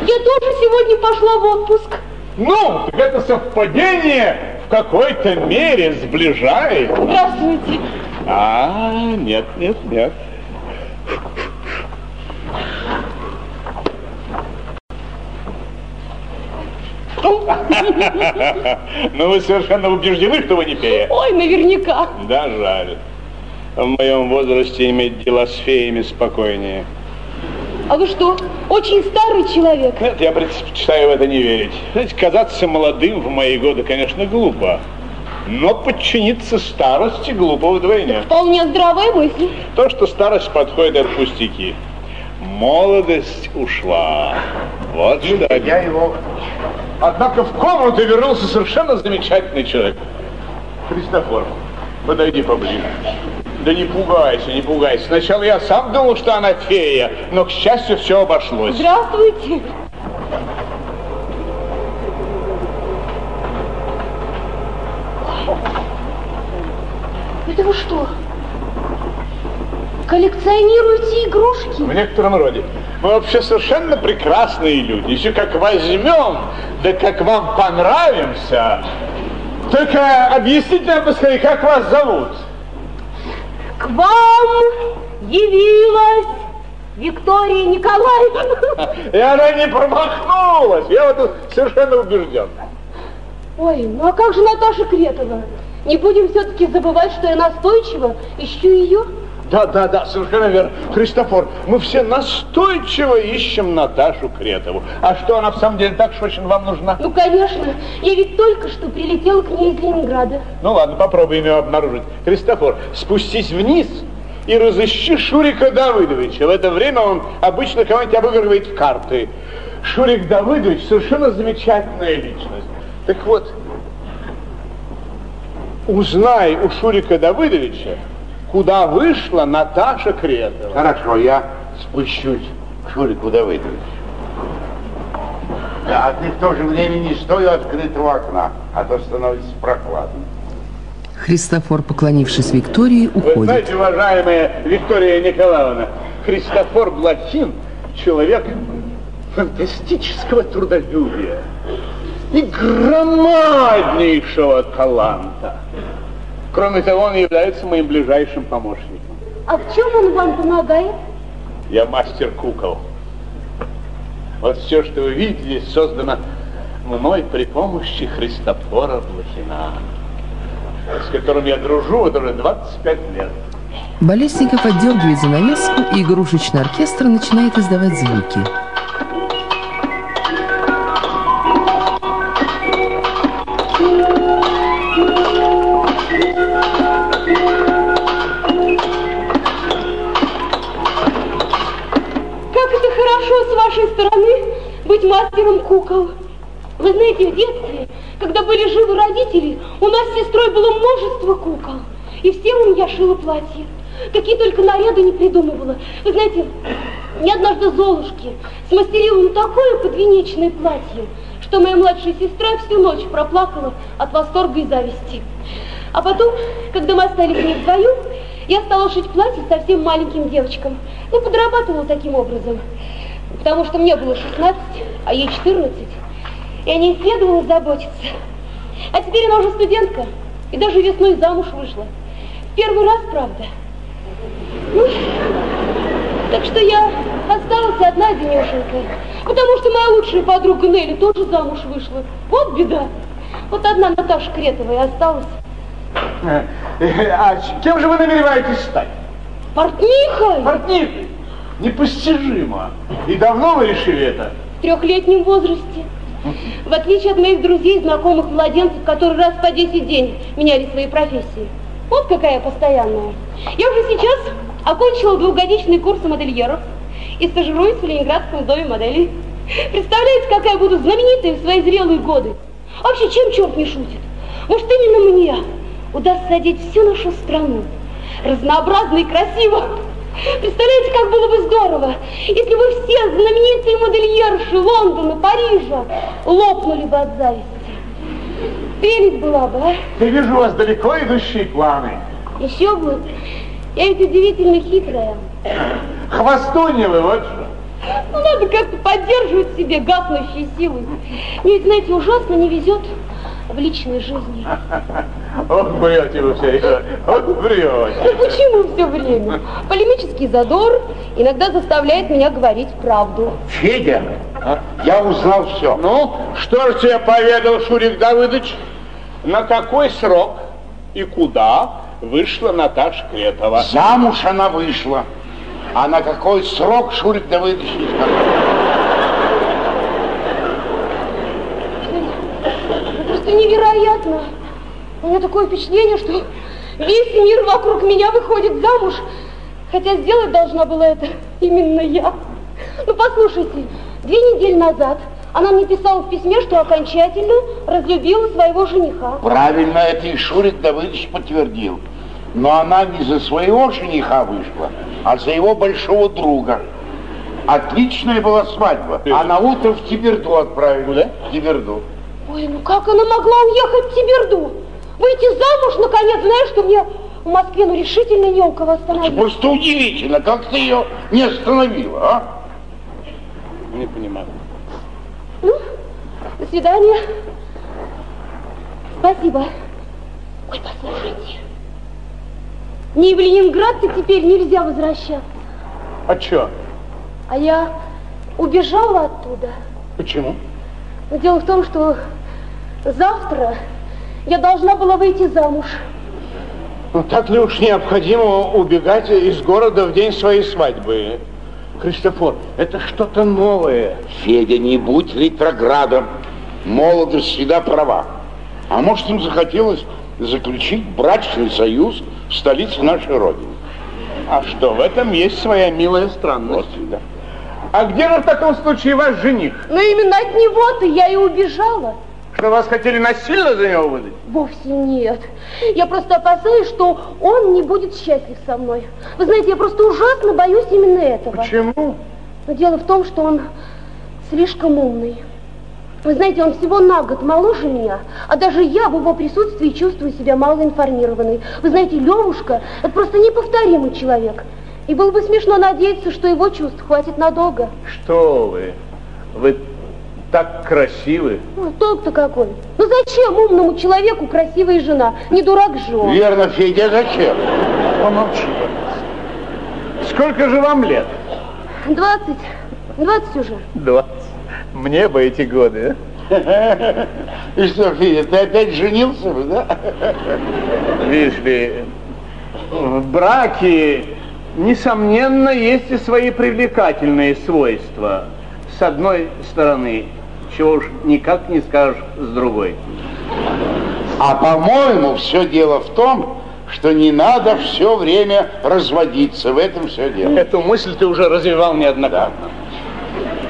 Я тоже сегодня пошла в отпуск. Ну, так это совпадение в какой-то мере сближает. Здравствуйте. А, нет, нет, нет. Ну, вы совершенно убеждены, что вы не фея? Ой, наверняка. Да, жаль. В моем возрасте иметь дела с феями спокойнее. А вы что, очень старый человек? Нет, я предпочитаю в это не верить. Знаете, казаться молодым в мои годы, конечно, глупо. Но подчиниться старости глупо вдвойне. Вполне здравая мысль. То, что старость подходит, это пустяки. Молодость ушла. Вот что. Я его... Однако в комнату вернулся совершенно замечательный человек. Христофор, подойди поближе. Да не пугайся, не пугайся. Сначала я сам думал, что она фея, но, к счастью, все обошлось. Здравствуйте. Это вы что? Коллекционируете игрушки? В некотором роде. Мы вообще совершенно прекрасные люди. Еще как возьмем, да как вам понравимся. Только объясните нам, поскорее, как вас зовут? К вам явилась Виктория Николаевна. И она не промахнулась. Я вот тут совершенно убежден. Ой, ну а как же Наташа Кретова? Не будем все-таки забывать, что я настойчиво ищу ее. Да, да, да, совершенно верно. Христофор, мы все настойчиво ищем Наташу Кретову. А что, она в самом деле так уж очень вам нужна? Ну, конечно. Я ведь только что прилетела к ней из Ленинграда. Ну ладно, попробуем ее обнаружить. Христофор, спустись вниз и разыщи Шурика Давыдовича. В это время он обычно кого-нибудь обыгрывает в карты. Шурик Давыдович совершенно замечательная личность. Так вот, узнай у Шурика Давыдовича, куда вышла Наташа Кретова. Хорошо, я спущусь к Шурику Давыдовичу. Да, а ты в то же время не стой у открытого окна, а то становится прохладно. Христофор, поклонившись Виктории, Вы уходит. знаете, уважаемая Виктория Николаевна, Христофор Блохин человек фантастического трудолюбия и громаднейшего таланта. Кроме того, он является моим ближайшим помощником. А в чем он вам помогает? Я мастер кукол. Вот все, что вы видите, создано мной при помощи Христофора Блохина, с которым я дружу вот уже 25 лет. Болесников отдергивает занавеску, и игрушечный оркестр начинает издавать звуки. Вашей стороны быть мастером кукол. Вы знаете, в детстве, когда были живы родители, у нас с сестрой было множество кукол. И всем я шила платья. Какие только наряды не придумывала. Вы знаете, мне однажды Золушке смастерила такое подвенечное платье, что моя младшая сестра всю ночь проплакала от восторга и зависти. А потом, когда мы остались не вдвоем, я стала шить платье совсем маленьким девочкам. Ну, подрабатывала таким образом. Потому что мне было 16, а ей 14. И о ней следовало заботиться. А теперь она уже студентка. И даже весной замуж вышла. В первый раз, правда. Ну, так что я осталась одна денешенька. Потому что моя лучшая подруга Нелли тоже замуж вышла. Вот беда. Вот одна Наташа Кретова и осталась. А кем же вы намереваетесь стать? Портнихой? Портнихой? Непостижимо. И давно вы решили это? В трехлетнем возрасте. В отличие от моих друзей, знакомых, младенцев, которые раз по 10 день меняли свои профессии. Вот какая постоянная. Я уже сейчас окончила двухгодичный курс модельеров и стажируюсь в Ленинградском доме моделей. Представляете, какая буду знаменитой в свои зрелые годы? Вообще, чем черт не шутит? Может, именно мне удастся одеть всю нашу страну разнообразно и красиво. Представляете, как было бы здорово, если бы все знаменитые модельерши Лондона, Парижа лопнули бы от зависти. Прелесть была бы, а? Я вижу у вас далеко идущие планы. Еще бы. Я ведь удивительно хитрая. Хвостунья вы, вот что. Ну, надо как-то поддерживать себе гаснущие силы. Мне ведь, знаете, ужасно не везет в личной жизни. Ох, врете вы все, ох, врете. Ну почему все время? Полемический задор иногда заставляет меня говорить правду. Федя, я узнал все. Ну, что же тебе поведал Шурик Давыдович? На какой срок и куда вышла Наташа Кретова? Замуж она вышла. А на какой срок Шурик Давыдович не сказал? Это просто невероятно. У меня такое впечатление, что весь мир вокруг меня выходит замуж. Хотя сделать должна была это именно я. Ну, послушайте, две недели назад она мне писала в письме, что окончательно разлюбила своего жениха. Правильно, это и Шурик Давыдович подтвердил. Но она не за своего жениха вышла, а за его большого друга. Отличная была свадьба. А на утро в Тиберду отправили. Куда? В Тиберду. Ой, ну как она могла уехать в Тиберду? Выйти замуж, наконец, знаешь, что мне в Москве ну решительно не у кого остановить. Просто удивительно, как ты ее не остановила, а? Не понимаю. Ну, до свидания. Спасибо. Ой, послушайте. Мне в Ленинград-то теперь нельзя возвращаться. А чё? А я убежала оттуда. Почему? Но дело в том, что завтра я должна была выйти замуж. Ну, так ли уж необходимо убегать из города в день своей свадьбы? Христофор, это что-то новое. Федя, не будь ретроградом. Молодость всегда права. А может, им захотелось заключить брачный союз в столице нашей Родины. А что, в этом есть своя милая странность. Вот, да. А где же в таком случае ваш жених? Но именно от него-то я и убежала. Что вас хотели насильно за него выдать? Вовсе нет. Я просто опасаюсь, что он не будет счастлив со мной. Вы знаете, я просто ужасно боюсь именно этого. Почему? Но дело в том, что он слишком умный. Вы знаете, он всего на год моложе меня, а даже я в его присутствии чувствую себя малоинформированной. Вы знаете, Левушка – это просто неповторимый человек. И было бы смешно надеяться, что его чувств хватит надолго. Что вы? Вы так красивы. Ну, толк-то какой? Ну зачем умному человеку красивая жена? Не дурак же он. Верно, Федя, зачем? Помолчи, пожалуйста. Сколько же вам лет? Двадцать. Двадцать уже. Двадцать. Мне бы эти годы, а? И что, Федя, ты опять женился бы, да? Видишь ли, в браке, несомненно, есть и свои привлекательные свойства. С одной стороны, чего уж никак не скажешь с другой. А по-моему, все дело в том, что не надо все время разводиться. В этом все дело. Эту мысль ты уже развивал неоднократно.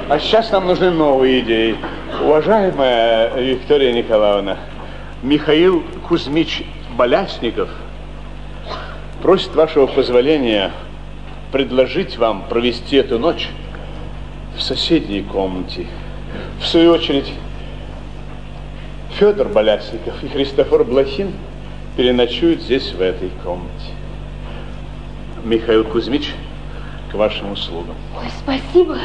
А сейчас нам нужны новые идеи. Уважаемая Виктория Николаевна, Михаил Кузьмич Болясников просит вашего позволения предложить вам провести эту ночь в соседней комнате. В свою очередь, Федор Болясников и Христофор Блохин переночуют здесь, в этой комнате. Михаил Кузьмич, к вашим услугам. Ой, спасибо.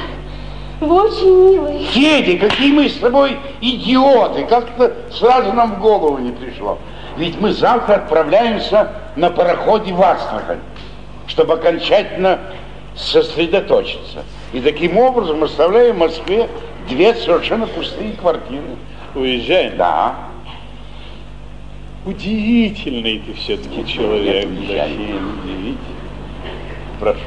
Вы очень милый. Федя, какие мы с тобой идиоты! Как-то сразу нам в голову не пришло. Ведь мы завтра отправляемся на пароходе в Астрахань, чтобы окончательно сосредоточиться. И таким образом оставляем в Москве две совершенно пустые квартиры. Уезжаем? Да. Удивительный ты все-таки человек, Нет. Блохин, удивительный. Прошу.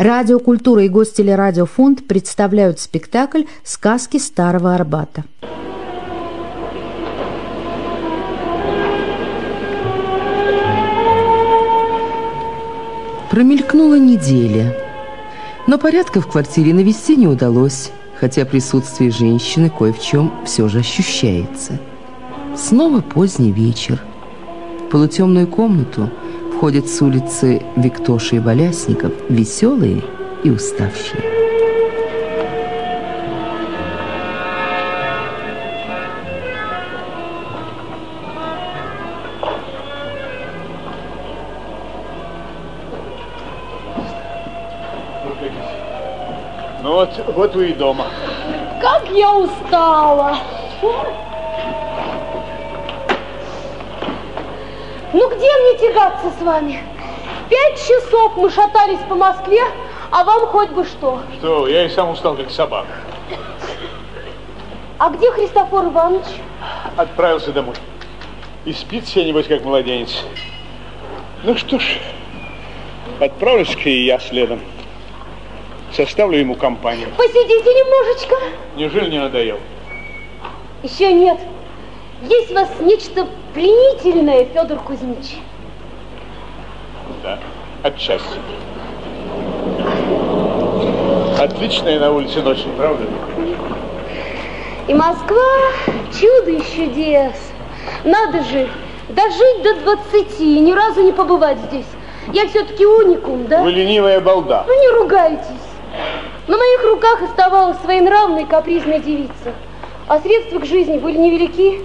Радио «Культура» и Гостелерадиофонд представляют спектакль «Сказки Старого Арбата». Промелькнула неделя, но порядка в квартире навести не удалось, хотя присутствие женщины кое в чем все же ощущается. Снова поздний вечер. В полутемную комнату входят с улицы Виктоши и Болясников, веселые и уставшие. Ну вот, вот вы и дома. Как я устала. Ну где мне тягаться с вами? Пять часов мы шатались по Москве, а вам хоть бы что. Что, я и сам устал, как собака. А где Христофор Иванович? Отправился домой. И спит себе, небось, как младенец. Ну что ж, отправлюсь-ка и я следом. Составлю ему компанию. Посидите немножечко. Неужели не надоел? Еще нет. Есть у вас нечто пленительное, Федор Кузьмич. Да, отчасти. Отличная на улице ночь, правда? И Москва чудо и чудес. Надо же, дожить до 20 и ни разу не побывать здесь. Я все-таки уникум, да? Вы ленивая балда. Ну не ругайтесь. На моих руках оставалась своенравная капризная девица. А средства к жизни были невелики,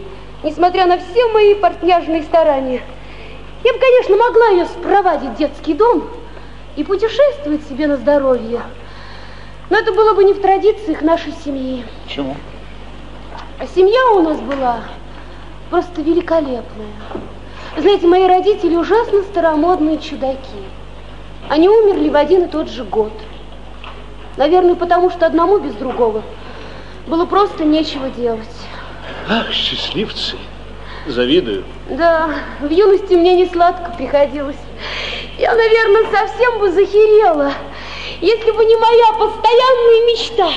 несмотря на все мои портняжные старания. Я бы, конечно, могла ее спровадить в детский дом и путешествовать себе на здоровье. Но это было бы не в традициях нашей семьи. Почему? А семья у нас была просто великолепная. Знаете, мои родители ужасно старомодные чудаки. Они умерли в один и тот же год. Наверное, потому что одному без другого было просто нечего делать. Ах, счастливцы. Завидую. Да, в юности мне не сладко приходилось. Я, наверное, совсем бы захерела, если бы не моя постоянная мечта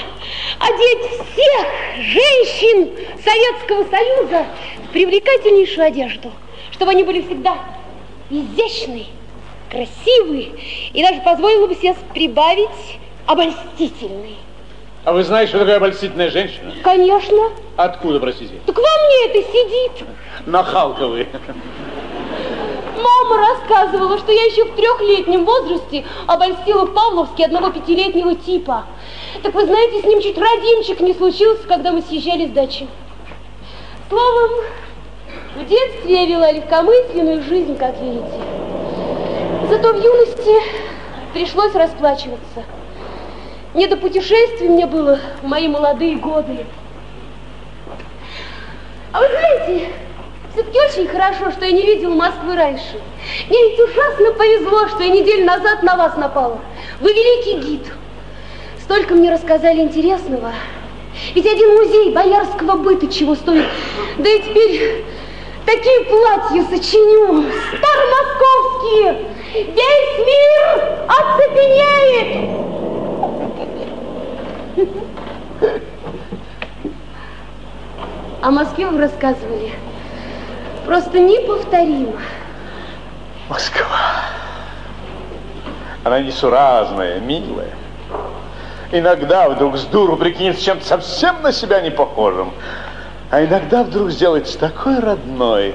одеть всех женщин Советского Союза в привлекательнейшую одежду, чтобы они были всегда изящные, красивые и даже позволила бы себе прибавить обольстительные. А вы знаете, что такое обольстительная женщина? Конечно. Откуда, простите? Так во мне это сидит. Нахалка вы. Мама рассказывала, что я еще в трехлетнем возрасте обольстила в Павловске одного пятилетнего типа. Так вы знаете, с ним чуть родимчик не случился, когда мы съезжали с дачи. Словом, в детстве я вела легкомысленную жизнь, как видите. Зато в юности пришлось расплачиваться. Не до путешествий мне было в мои молодые годы. А вы знаете, все-таки очень хорошо, что я не видела Москвы раньше. Мне ведь ужасно повезло, что я неделю назад на вас напала. Вы великий гид. Столько мне рассказали интересного. Ведь один музей боярского быта чего стоит. Да и теперь такие платья сочиню, старомосковские. Весь мир оцепенеет. О Москве вы рассказывали. Просто неповторимо. Москва. Она несуразная, милая. Иногда вдруг с дуру прикинется чем-то совсем на себя не похожим. А иногда вдруг сделается такой родной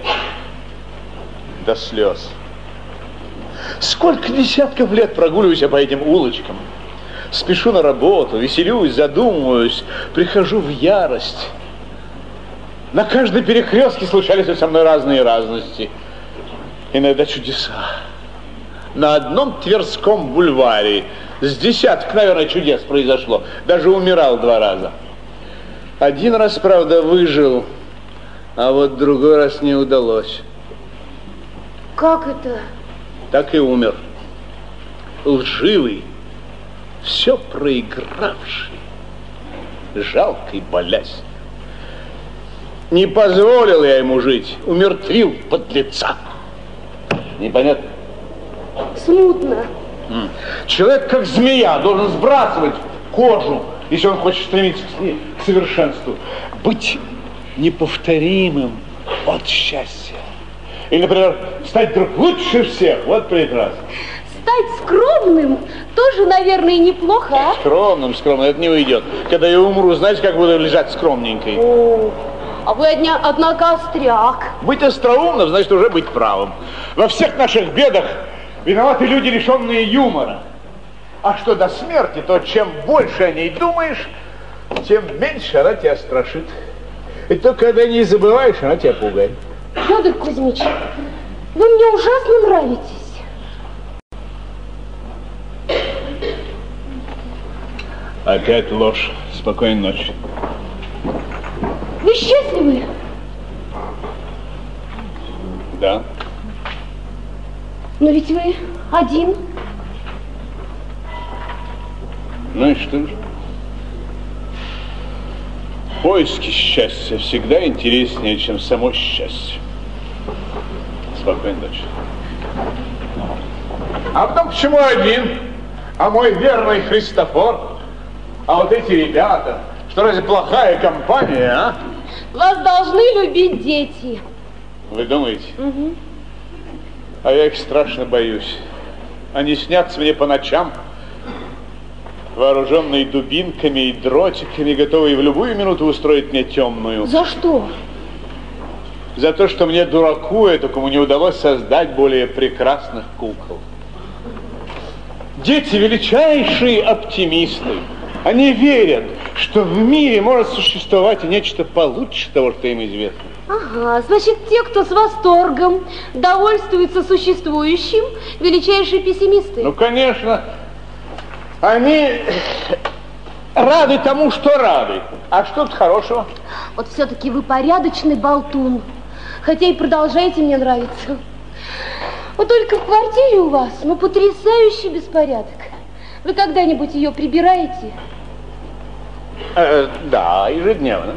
до слез. Сколько десятков лет прогуливаюсь я по этим улочкам. Спешу на работу, веселюсь, задумываюсь, прихожу в ярость. На каждой перекрестке случались со мной разные разности. Иногда чудеса. На одном Тверском бульваре с десяток, наверное, чудес произошло. Даже умирал два раза. Один раз, правда, выжил, а вот другой раз не удалось. Как это? Так и умер. Лживый, все проигравший, жалкий болясь. Не позволил я ему жить, умертвил подлеца. Непонятно? Смутно. Человек, как змея, должен сбрасывать кожу, если он хочет стремиться к, к совершенству. Быть неповторимым от счастья. Или, например, стать вдруг лучше всех. Вот прекрасно. Стать скромным тоже, наверное, неплохо, а? Скромным, скромным, это не уйдет. Когда я умру, знаете, как буду лежать скромненькой? О, а вы, одня, однако, остряк. Быть остроумным, значит, уже быть правым. Во всех наших бедах виноваты люди, лишенные юмора. А что до смерти, то чем больше о ней думаешь, тем меньше она тебя страшит. И только когда не забываешь, она тебя пугает. Федор Кузьмич, вы мне ужасно нравитесь. Опять ложь. Спокойной ночи. Вы счастливы? Да. Но ведь вы один. Ну и что же? Поиски счастья всегда интереснее, чем само счастье. Спокойно, дочь. А потом почему один? А мой верный Христофор? А вот эти ребята? Что разве плохая компания, а? Вас должны любить дети. Вы думаете? Угу. А я их страшно боюсь. Они снятся мне по ночам, вооруженные дубинками и дротиками, готовые в любую минуту устроить мне темную. За что? За то, что мне, дураку этому, не удалось создать более прекрасных кукол. Дети величайшие оптимисты. Они верят, что в мире может существовать нечто получше того, что им известно. Ага, значит, те, кто с восторгом довольствуется существующим, величайшие пессимисты. Ну, конечно. Они рады тому, что рады. А что тут хорошего? Вот все-таки вы порядочный болтун. Хотя и продолжаете мне нравиться. Вот только в квартире у вас, ну, потрясающий беспорядок. Вы когда-нибудь ее прибираете? Э, да, ежедневно.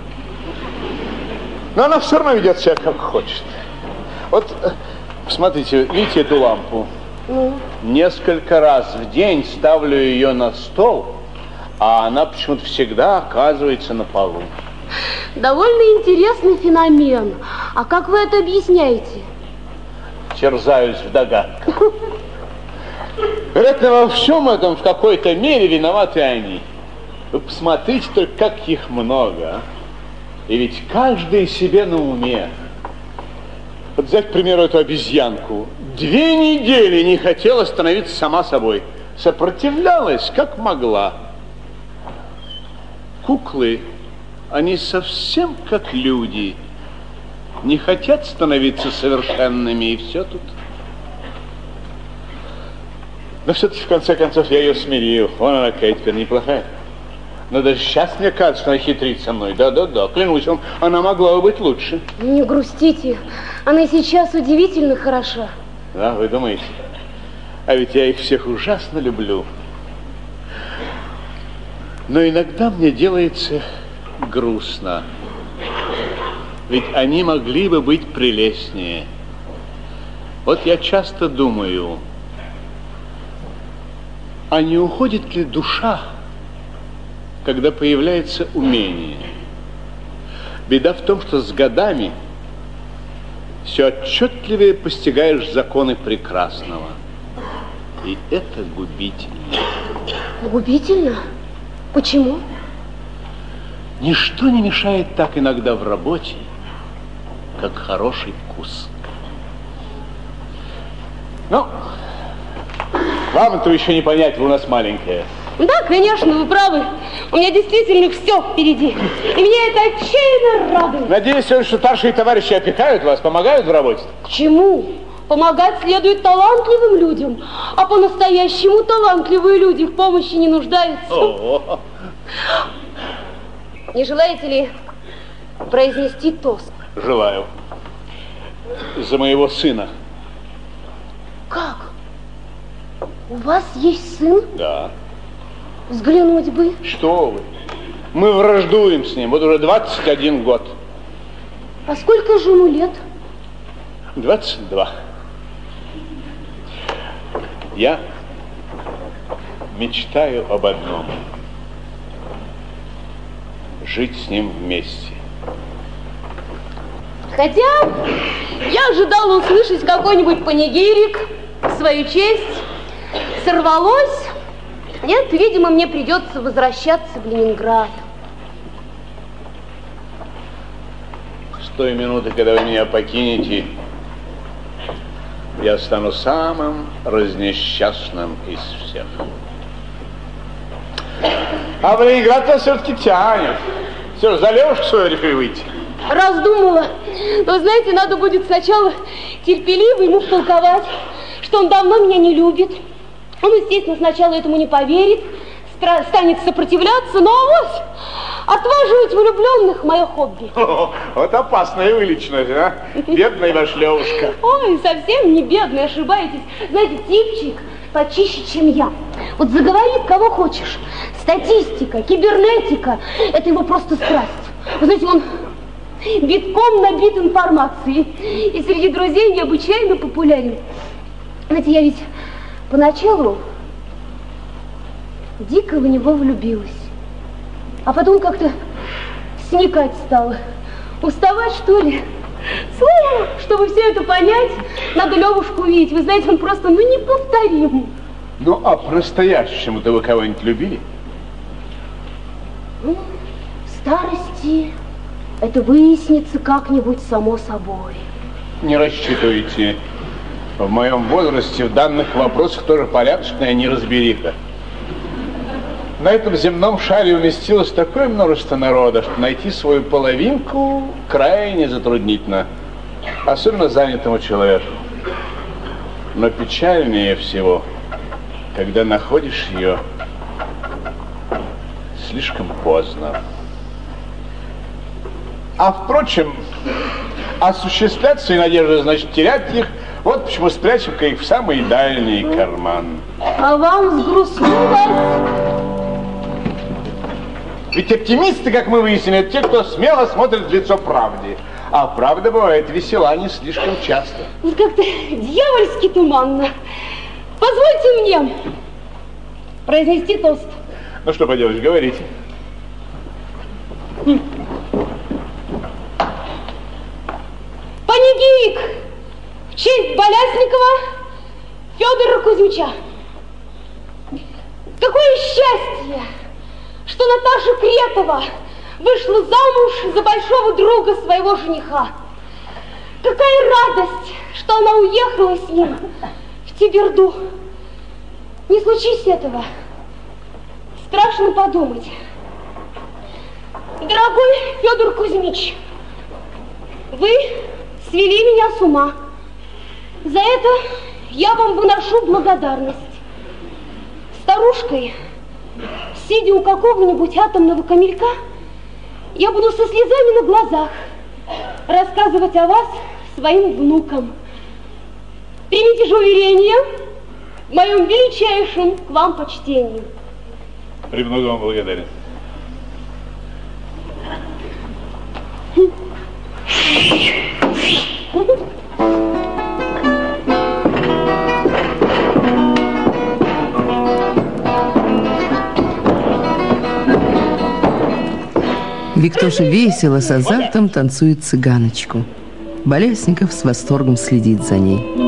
Но она все равно ведет себя как хочет. Вот, э, смотрите, видите эту лампу? Ну? Несколько раз в день ставлю ее на стол, а она почему-то всегда оказывается на полу. Довольно интересный феномен. А как вы это объясняете? Терзаюсь в догадках. Вероятно, во всем этом в какой-то мере виноваты они. Вы посмотрите только, как их много. А? И ведь каждый себе на уме. Вот взять, к примеру, эту обезьянку. Две недели не хотела становиться сама собой. Сопротивлялась, как могла. Куклы, они совсем как люди. Не хотят становиться совершенными, и все тут. Но все-таки, в конце концов, я ее смирил. Вон она какая теперь неплохая. Даже сейчас мне кажется, что она хитрит со мной. Да-да-да, клянусь вам, она могла бы быть лучше. Не грустите. Она сейчас удивительно хороша. Да, вы думаете? А ведь я их всех ужасно люблю. Но иногда мне делается грустно. Ведь они могли бы быть прелестнее. Вот я часто думаю, а не уходит ли душа когда появляется умение. Беда в том, что с годами все отчетливее постигаешь законы прекрасного. И это губительно. Губительно? Почему? Ничто не мешает так иногда в работе, как хороший вкус. Ну, вам этого еще не понять, вы у нас маленькая. Да, конечно, вы правы. У меня действительно все впереди. И меня это отчаянно радует. Надеюсь, что старшие товарищи опекают вас, помогают в работе? К чему? Помогать следует талантливым людям, а по-настоящему талантливые люди в помощи не нуждаются. О Не желаете ли произнести тост? Желаю. За моего сына. Как? У вас есть сын? Да. Взглянуть бы. Что вы? Мы враждуем с ним. Вот уже 21 год. А сколько же ему лет? 22. Я мечтаю об одном. Жить с ним вместе. Хотя я ожидала услышать какой-нибудь панигирик в свою честь. Сорвалось нет, видимо, мне придется возвращаться в Ленинград. С той минуты, когда вы меня покинете, я стану самым разнесчастным из всех. А в Ленинград вас все-таки тянет. Все, за Левушку свою решили выйти? Раздумала. Но, знаете, надо будет сначала терпеливо ему втолковать, что он давно меня не любит, он, естественно, сначала этому не поверит, станет сопротивляться, но вот отваживать влюбленных мое хобби. О, вот опасная вы личность, а? Бедная ваш Левушка. Ой, совсем не бедный, ошибаетесь. Знаете, типчик почище, чем я. Вот заговорит кого хочешь. Статистика, кибернетика, это его просто страсть. Вы знаете, он битком набит информацией. И среди друзей необычайно популярен. Знаете, я ведь поначалу дико в него влюбилась. А потом как-то сникать стала. Уставать, что ли? Словом, чтобы все это понять, надо Левушку увидеть. Вы знаете, он просто, ну, неповторим. Ну, а по-настоящему-то вы кого-нибудь любили? Ну, в старости это выяснится как-нибудь само собой. Не рассчитывайте. В моем возрасте в данных вопросах тоже порядочная неразбериха. На этом земном шаре уместилось такое множество народа, что найти свою половинку крайне затруднительно, особенно занятому человеку. Но печальнее всего, когда находишь ее слишком поздно. А впрочем, осуществлять свои надежды, значит, терять их. Вот почему спрячем-ка их в самый дальний карман. А вам сгрустнулось? Ведь оптимисты, как мы выяснили, это те, кто смело смотрит в лицо правде. А правда бывает весела не слишком часто. Вот как-то дьявольски туманно. Позвольте мне произнести тост. Ну что поделаешь, говорите. Панигирик честь Болясникова Федора Кузьмича. Какое счастье, что Наташа Кретова вышла замуж за большого друга своего жениха. Какая радость, что она уехала с ним в Тиберду. Не случись этого, страшно подумать. Дорогой Федор Кузьмич, вы свели меня с ума. За это я вам выношу благодарность. Старушкой, сидя у какого-нибудь атомного камелька, я буду со слезами на глазах рассказывать о вас своим внукам. Примите же уверение в моем величайшем к вам почтении. Премного вам благодарен. Виктоша весело с азартом танцует цыганочку. Болесников с восторгом следит за ней.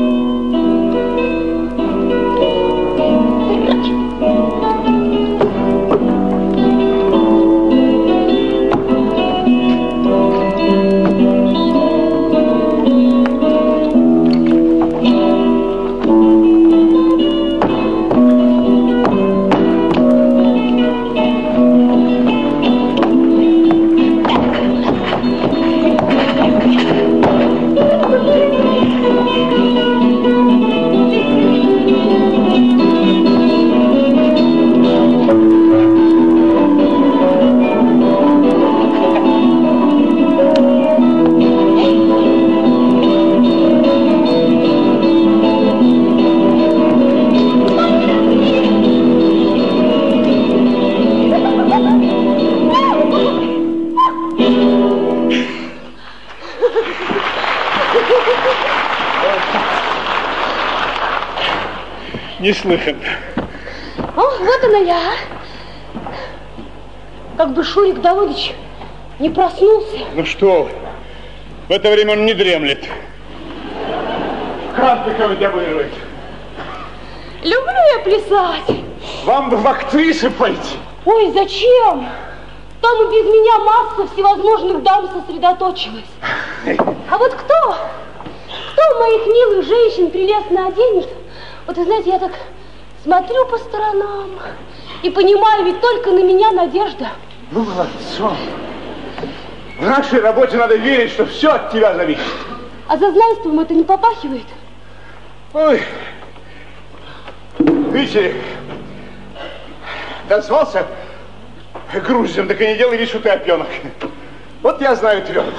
Неслыханно. Ох, вот она я. Как бы Шурик Давыдович не проснулся. Ну что вы, в это время он не дремлет. Красникова дебилирует. Люблю я плясать. Вам бы в актрисы пойти. Ой, зачем? Там и без меня масса всевозможных дам сосредоточилась. А вот кто? Кто моих милых женщин прелестно оденет? Вот вы знаете, я так смотрю по сторонам и понимаю, ведь только на меня надежда. Ну, молодцом. В нашей работе надо верить, что все от тебя зависит. А за знайством это не попахивает? Ой, видите, дозвался грузом, так и не делай вид, что ты опенок. Вот я знаю твердо.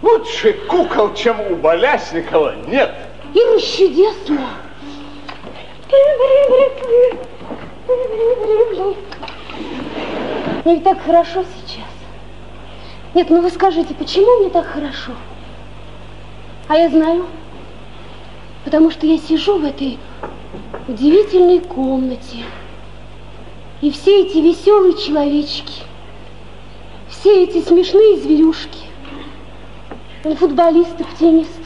Лучше кукол, чем у Болясникова, нет. Ира, чудесно. Мне так хорошо сейчас. Нет, ну вы скажите, почему мне так хорошо? А я знаю, потому что я сижу в этой удивительной комнате. И все эти веселые человечки, все эти смешные зверюшки, он футболист и тенист,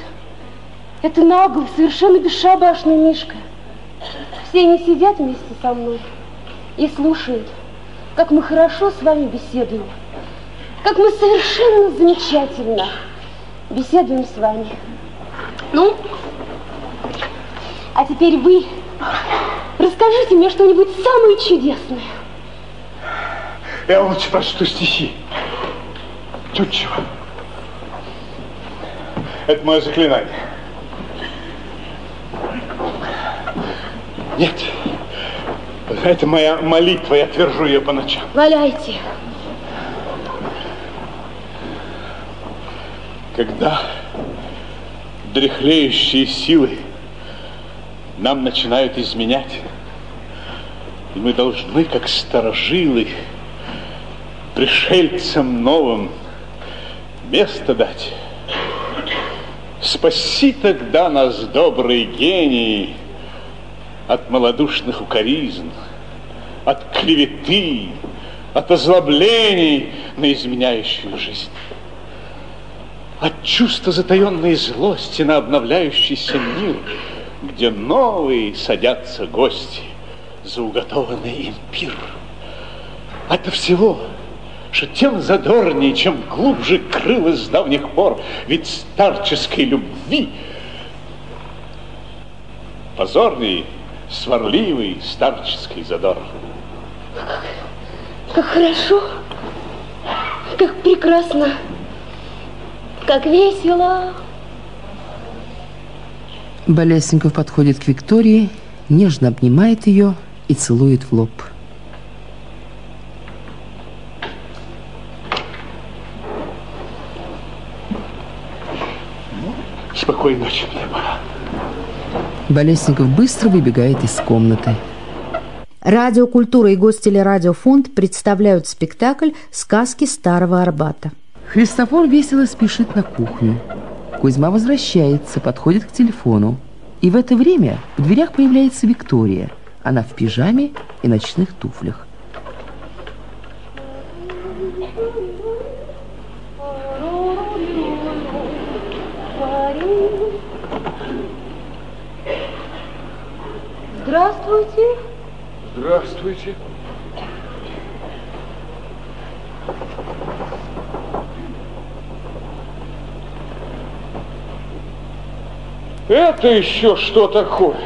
это наглый, совершенно бесшабашный Мишка. Все они сидят вместе со мной и слушают, как мы хорошо с вами беседуем, как мы совершенно замечательно беседуем с вами. Ну, а теперь вы расскажите мне что-нибудь самое чудесное. Я лучше прочту стихи. Чуть-чуть. Это мое заклинание. Нет. Это моя молитва, я твержу ее по ночам. Валяйте. Когда дряхлеющие силы нам начинают изменять, и мы должны, как сторожилы, пришельцам новым место дать. Спаси тогда нас, добрый гений, от малодушных укоризн, от клеветы, от озлоблений на изменяющую жизнь, от чувства затаенной злости на обновляющийся мир, где новые садятся гости за уготованный им пир. От всего, что тем задорнее, чем глубже крылось с давних пор, ведь старческой любви позорней сварливый старческий задор. Как хорошо, как прекрасно, как весело. Болесников подходит к Виктории, нежно обнимает ее и целует в лоб. Спокойной ночи, мне пора. Болесников быстро выбегает из комнаты. Радио «Культура» и Гостелерадиофонд представляют спектакль «Сказки Старого Арбата». Христофор весело спешит на кухню. Кузьма возвращается, подходит к телефону. И в это время в дверях появляется Виктория. Она в пижаме и ночных туфлях. Здравствуйте. Здравствуйте. Это еще что такое?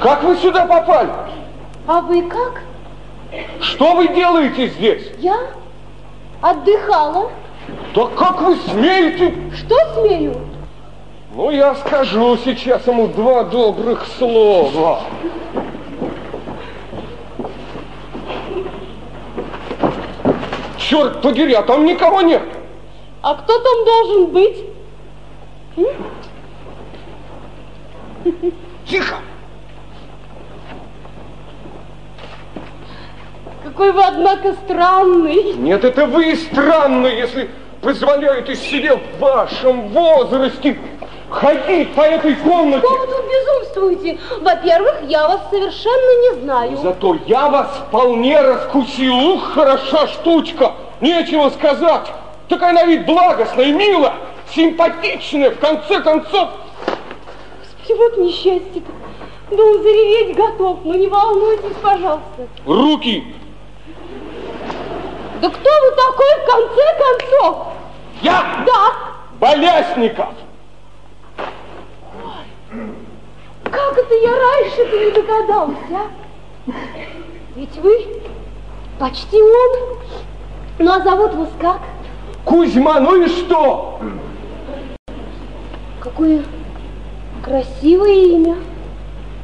Как вы сюда попали? А вы как? Что вы делаете здесь? Я отдыхала. Да как вы смеете? Что смею? Ну, я скажу сейчас ему два добрых слова. Черт подери, а там никого нет. А кто там должен быть? Тихо! Какой вы, однако, странный. Нет, это вы странно, если позволяете себе в вашем возрасте ходить по этой комнате. Что вы тут безумствуете? Во-первых, я вас совершенно не знаю. Зато я вас вполне раскусил. Ух, хороша штучка. Нечего сказать. Такая на вид благостная, милая, симпатичная, в конце концов. Господи, вот несчастье-то. Он зареветь готов. Ну не волнуйтесь, пожалуйста. Руки! Да кто вы такой в конце концов? Я? Да. Болясников! Как это я раньше-то не догадался, а? Ведь вы почти он. Ну, а зовут вас как? Кузьма, ну и что? Какое красивое имя.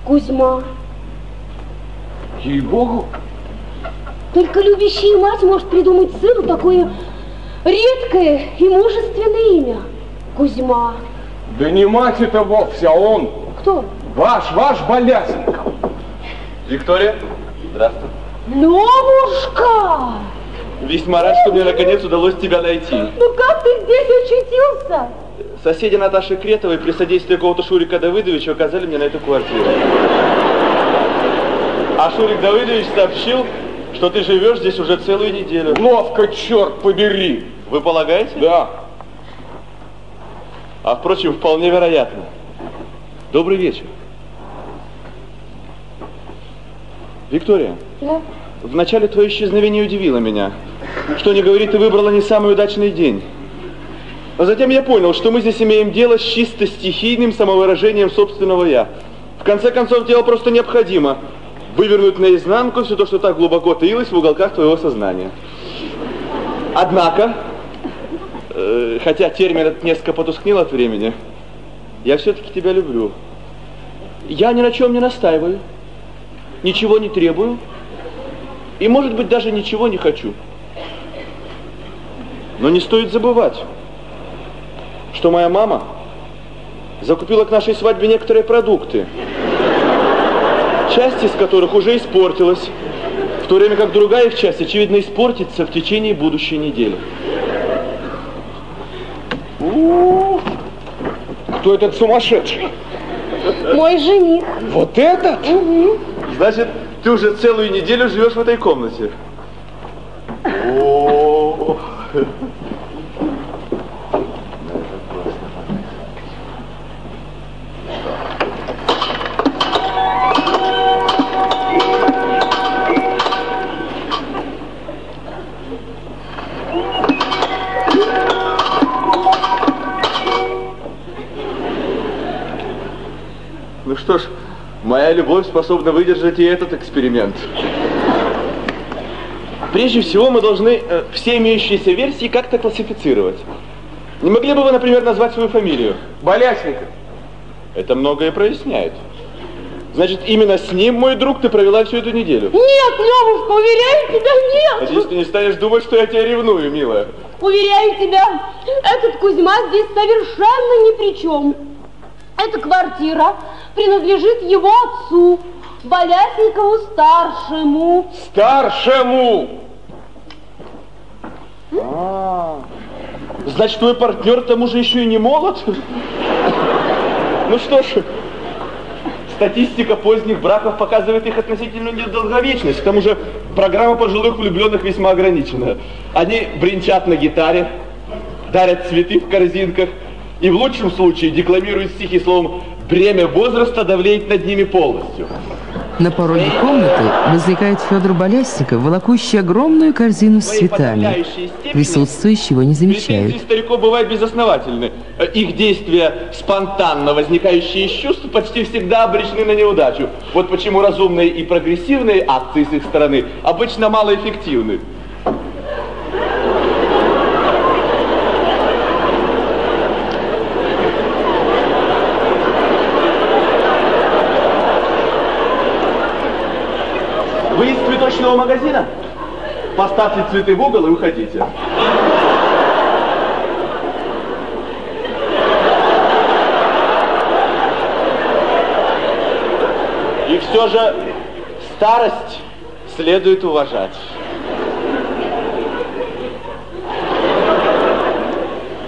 Кузьма. Ей-богу. Только любящая мать может придумать сыну такое редкое и мужественное имя. Кузьма. Да не мать это вовсе, а он. Кто? Ваш, ваш Болясников. Виктория, здравствуй. Левушка! Весьма рад, что мне наконец удалось тебя найти. Ну как ты здесь очутился? Соседи Наташи Кретовой при содействии какого-то Шурика Давыдовича указали мне на эту квартиру. А Шурик Давыдович сообщил, что ты живешь здесь уже целую неделю. Ловко, черт побери. Вы полагаете? Да. А впрочем, вполне вероятно. Добрый вечер. Виктория. Да. Вначале твое исчезновение удивило меня. Что не говори, ты выбрала не самый удачный день. Но затем я понял, что мы здесь имеем дело с чисто стихийным самовыражением собственного «я». В конце концов, дело просто необходимо вывернуть наизнанку все то, что так глубоко таилось в уголках твоего сознания. Однако, э, хотя термин этот несколько потускнел от времени, я все-таки тебя люблю. Я ни на чем не настаиваю, ничего не требую и, может быть, даже ничего не хочу. Но не стоит забывать, что моя мама закупила к нашей свадьбе некоторые продукты, часть из которых уже испортилась, в то время как другая их часть, очевидно, испортится в течение будущей недели. У-у-у. Кто этот сумасшедший? Мой жених. Вот этот? Угу. Значит, ты уже целую неделю живешь в этой комнате. О, Ну что ж, моя любовь способна выдержать и этот эксперимент. Прежде всего, мы должны э, все имеющиеся версии как-то классифицировать. Не могли бы вы, например, назвать свою фамилию? Болясников. Это многое проясняет. Значит, именно с ним, мой друг, ты провела всю эту неделю. Нет, Левушка, уверяю тебя, нет. Надеюсь, ты не станешь думать, что я тебя ревную, милая. Уверяю тебя, этот Кузьма здесь совершенно ни при чем. Эта квартира принадлежит его отцу, Болясникову старшему. Старшему! А, значит, твой партнер тому же еще и не молод? Ну что ж, статистика поздних браков показывает их относительную недолговечность. К тому же программа пожилых влюбленных весьма ограничена. Они бренчат на гитаре, дарят цветы в корзинках и в лучшем случае декламируют стихи словом «бремя возраста давлеет над ними полностью». На пороге комнаты возникает Федор Болясников, волокущий огромную корзину с цветами. Присутствующие его не замечают. Претензии стариков бывают безосновательны. Э, Их действия, спонтанно возникающие из чувств, почти всегда обречены на неудачу. Вот почему разумные и прогрессивные акции с их стороны обычно малоэффективны. Вы из цветочного магазина? Поставьте цветы в угол и уходите. И все же старость следует уважать.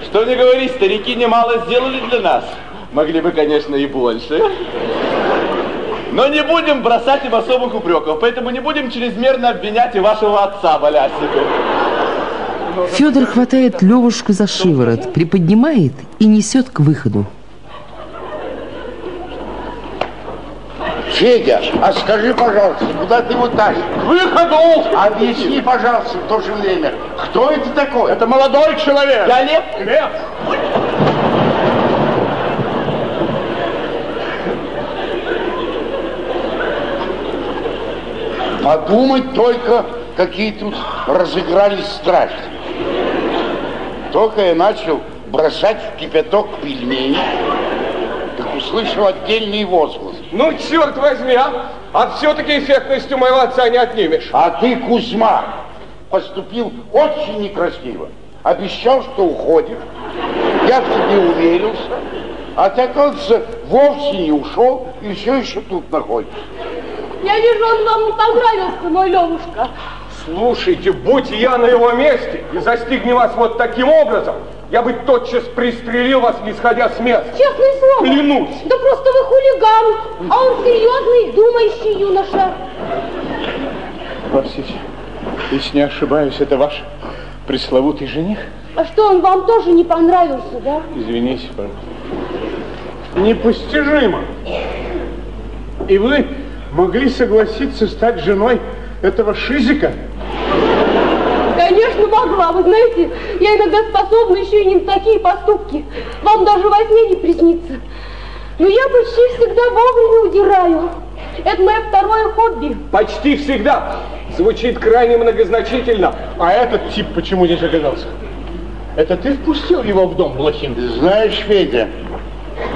Что не говори, старики немало сделали для нас. Могли бы, конечно, и больше. Но не будем бросать им особых упреков, поэтому не будем чрезмерно обвинять и вашего отца, Болясникова. Федор хватает Левушку за шиворот, приподнимает и несет к выходу. Федя, а скажи, пожалуйста, куда ты его тащишь? К выходу! Объясни, пожалуйста, в то же время, кто это такой? Это молодой человек. Я Лев. Лев. Подумать только, какие тут разыгрались страсти. Только я начал бросать в кипяток пельмени, как услышал отдельный возглас. Ну, черт возьми, а! А все-таки эффектностью моего отца не отнимешь. А ты, Кузьма, поступил очень некрасиво. Обещал, что уходишь. Я в тебе уверился. А ты, оказывается, вовсе не ушел и все еще тут находишься. Я вижу, он вам не понравился, мой Левушка. Слушайте, будь я на его месте и застигни вас вот таким образом, я бы тотчас пристрелил вас, не сходя с места. Честное слово. Клянусь. Да просто вы хулиган, а он серьезный, думающий юноша. Простите, если не ошибаюсь, это ваш пресловутый жених? А что, он вам тоже не понравился, да? Извините, пожалуйста. Непостижимо. И вы могли согласиться стать женой этого шизика? Конечно, могла. Вы знаете, я иногда способна еще и не на такие поступки. Вам даже во сне не приснится. Но я почти всегда вовремя удираю. Это мое второе хобби. Почти всегда. Звучит крайне многозначительно. А этот тип почему здесь оказался? Это ты впустил его в дом, Блохин? Знаешь, Федя,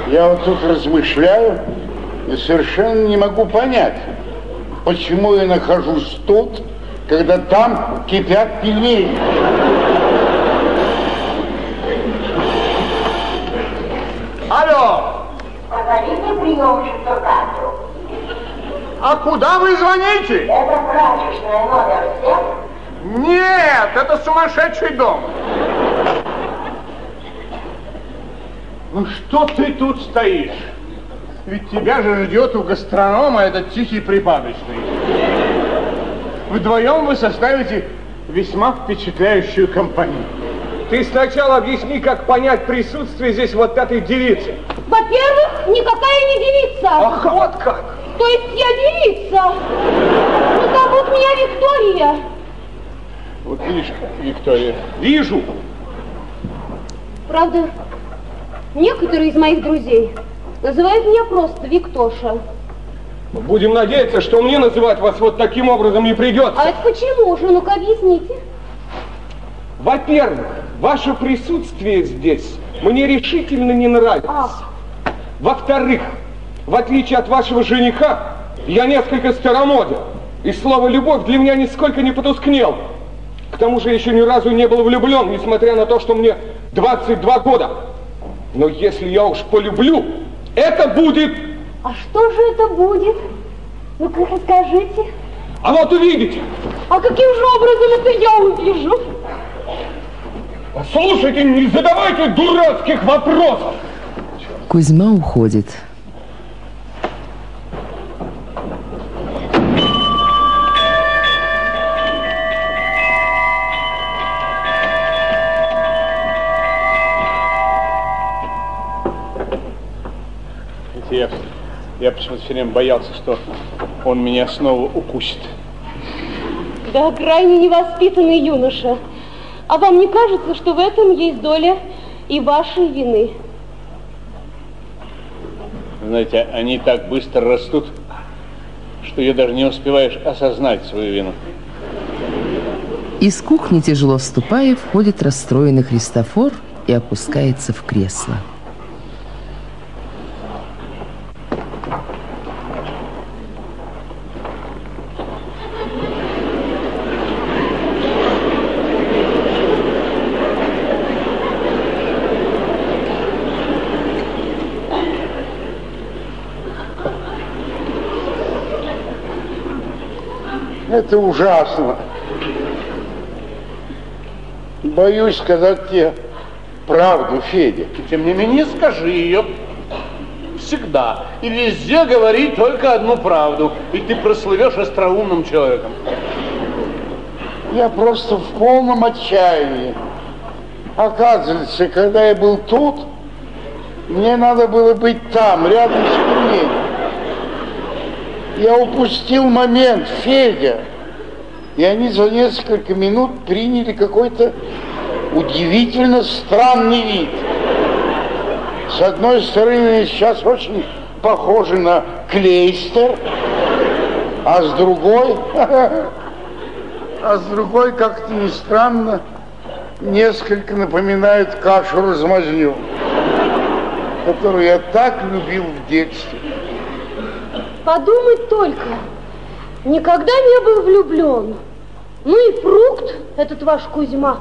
я вот тут размышляю и совершенно не могу понять, почему я нахожусь тут, когда там кипят пельмени. Алло! Позовите приемщицу Катру. А куда вы звоните? Это прачечная номер 7. Нет, это сумасшедший дом. Ну что ты тут стоишь? Ведь тебя же ждет у гастронома этот тихий припадочный. Вдвоем вы составите весьма впечатляющую компанию. Ты сначала объясни, как понять присутствие здесь вот этой девицы. Во-первых, никакая не девица. Ах, вот как! То есть я девица. Но зовут меня Виктория. Вот видишь, Виктория. Вижу. Правда, некоторые из моих друзей называют меня просто Виктоша. Будем надеяться, что мне называть вас вот таким образом не придется. А это почему же? Ну-ка объясните. Во-первых, ваше присутствие здесь мне решительно не нравится. А, Во-вторых, в отличие от вашего жениха, я несколько старомоден. И слово «любовь» для меня нисколько не потускнел. К тому же я еще ни разу не был влюблен, несмотря на то, что мне 22 года. Но если я уж полюблю, это будет... а что же это будет? Ну-ка расскажите. А вот увидите. А каким же образом это я увижу? Слушайте, не задавайте дурацких вопросов. Кузьма уходит. Я почему-то все время боялся, что он меня снова укусит. Да, крайне невоспитанный юноша. А вам не кажется, что в этом есть доля и вашей вины? Знаете, они так быстро растут, что я даже не успеваешь осознать свою вину. Из кухни, тяжело ступая, входит расстроенный Христофор и опускается в кресло. Это ужасно. Боюсь сказать тебе правду, Федя. Тем не менее, скажи ее всегда. И везде говори только одну правду. И ты прослывешь остроумным человеком. Я просто в полном отчаянии. Оказывается, когда я был тут, мне надо было быть там, рядом с пельменем. Я упустил момент, Федя. И они за несколько минут приняли какой-то удивительно странный вид. С одной стороны, сейчас очень похожи на клейстер, а с другой, а с другой, как-то не странно, несколько напоминают кашу-размазню, которую я так любил в детстве. Подумать только, никогда не был влюблен. Ну и фрукт этот ваш Кузьма.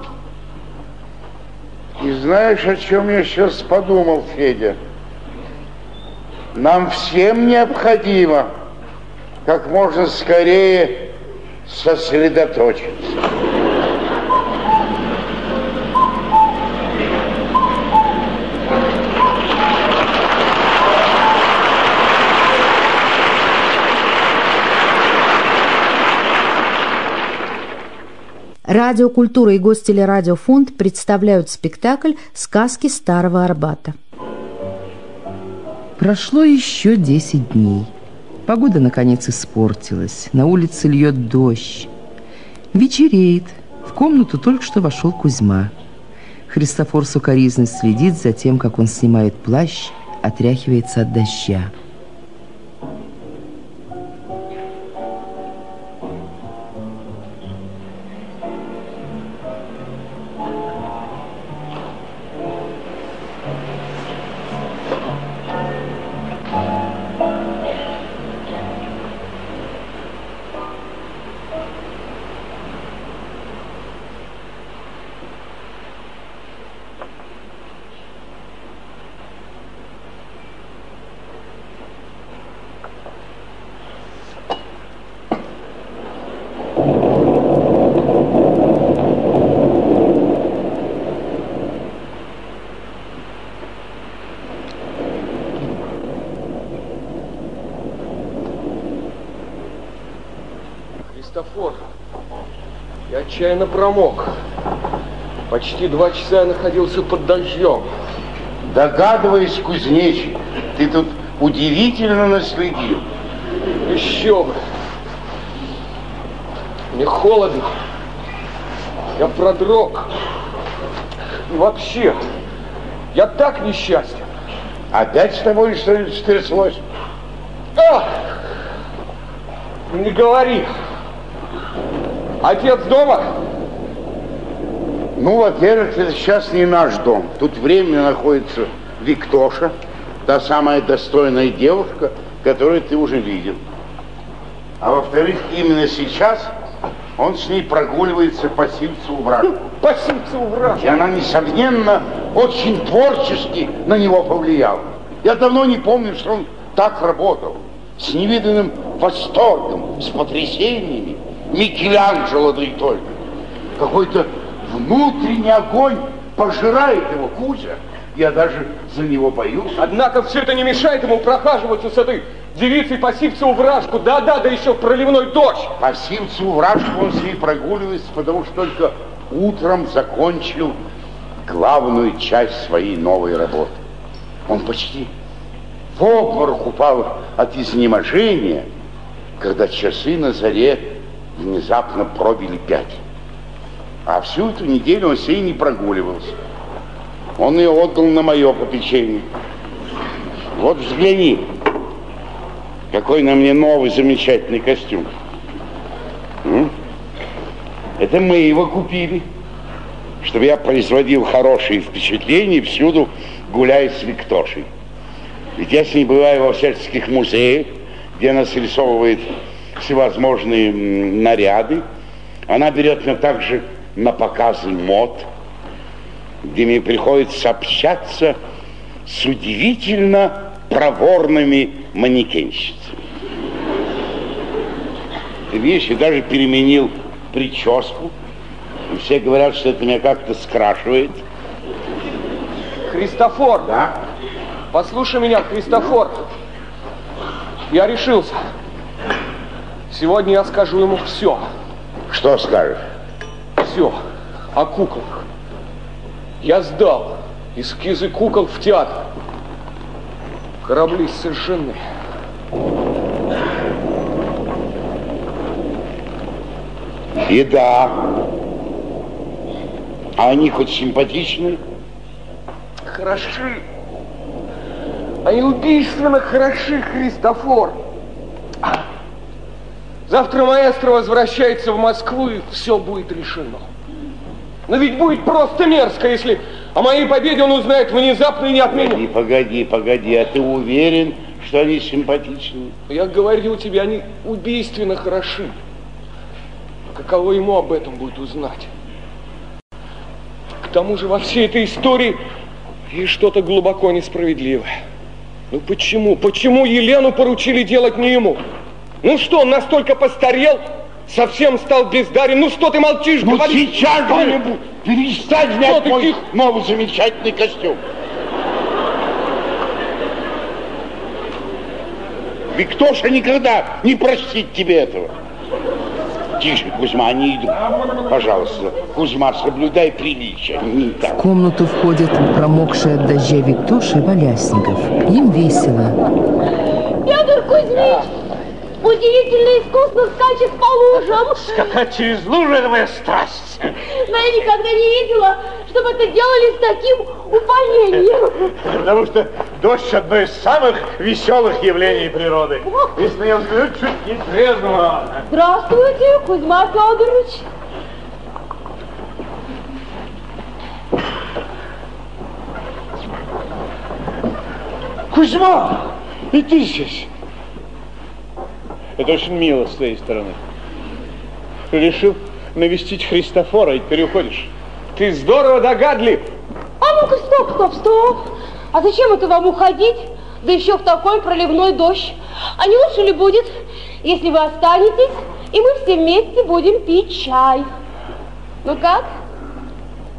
И знаешь, о чем я сейчас подумал, Федя? Нам всем необходимо как можно скорее сосредоточиться. Радио «Культура» и Гостелерадиофонд представляют спектакль «Сказки Старого Арбата». Прошло еще 10 дней. Погода, наконец, испортилась. На улице льет дождь. Вечереет. В комнату только что вошел Кузьма. Христофор сукоризно следит за тем, как он снимает плащ, отряхивается от дождя. Отчаянно промок. Почти два часа я находился под дождем. Догадываясь, кузнечик, ты тут удивительно наследил. Еще бы. Мне холодно. Я продрог. И вообще, я так несчастен. Опять с тобой что ли стряслось? А! Не говори. Отец дома? Ну, во-первых, это сейчас не наш дом. Тут временно находится Виктоша, та самая достойная девушка, которую ты уже видел. А во-вторых, именно сейчас он с ней прогуливается по Сильцеву вражку. По Сильцеву вражку? И она, несомненно, очень творчески на него повлияла. Я давно не помню, что он так работал. С невиданным восторгом, с потрясениями. Микеланджело, да и только. Какой-то внутренний огонь пожирает его, Кузя. Я даже за него боюсь. Однако все это не мешает ему прохаживаться с этой девицей по Сивцеву вражку. Да-да, да еще проливной дождь. По Сивцеву вражку он с ней прогуливается, потому что только утром закончил главную часть своей новой работы. Он почти в обморок упал от изнеможения, когда часы на заре внезапно пробили пять. А всю эту неделю он с ней не прогуливался. Он ее отдал на мое попечение. Вот взгляни, какой на мне новый замечательный костюм. Это мы его купили, чтобы я производил хорошие впечатления всюду, гуляя с Виктошей. Ведь я с ней бываю во всяческих музеях, где она срисовывает всевозможные наряды. Она берет меня также на показы мод, где мне приходится общаться с удивительно проворными манекенщицами. Ты видишь, я даже переменил прическу. Все говорят, что это меня как-то скрашивает. Христофор. Да? Послушай меня, Христофор. Я решился. Сегодня я скажу ему все. Что скажешь? Все. О куклах. Я сдал эскизы кукол в театр. Корабли сожжены. И да. А они хоть симпатичны? Хороши. Они убийственно хороши, Христофор. Завтра маэстро возвращается в Москву, и все будет решено. Но ведь будет просто мерзко, если о моей победе он узнает внезапно и не от меня. Погоди, погоди, погоди. А ты уверен, что они симпатичны? Я говорил тебе, они убийственно хороши. Каково ему об этом будет узнать? К тому же во всей этой истории есть что-то глубоко несправедливое. Ну почему? Почему Елену поручили делать не ему? Ну что, он настолько постарел? Совсем стал бездарен. Ну что ты молчишь? Ну Говори сейчас же что-нибудь. перестань Что снять ты мой тихо? новый замечательный костюм. Виктоша никогда не простит тебе этого. Тише, Кузьма, они идут. Пожалуйста, Кузьма, соблюдай приличие. В комнату входят промокшие от дождя Виктоша и Болясников. Им весело. Федор Кузьмич, удивительно искусно скачет по лужам. Скакать через лужи – это моя страсть. Но я никогда не видела, чтобы это делали с таким упоением. Потому что дождь – одно из самых веселых явлений природы. Если него взглянуть, чуть не трезвого. Здравствуйте, Кузьма Федорович. Кузьма, и ты здесь. Это очень мило с твоей стороны. Решил навестить Христофора, и теперь уходишь. Ты здорово догадлив. А ну-ка, стоп, стоп, стоп. А зачем это вам уходить? Да еще в такой проливной дождь. А не лучше ли будет, если вы останетесь, и мы все вместе будем пить чай? Ну как?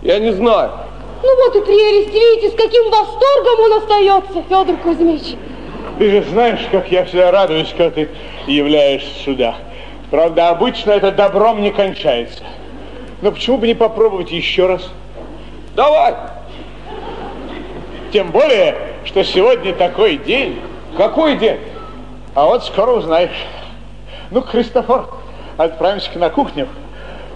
Я не знаю. Ну вот и прелесть. Видите, с каким восторгом он остается, Федор Кузьмич. Ты же знаешь, как я всегда радуюсь, когда ты являешься сюда. Правда, обычно это добром не кончается. Но почему бы не попробовать еще раз? Давай. Тем более, что сегодня такой день. Какой день? А вот скоро узнаешь. Ну, Христофор, отправимся на кухню.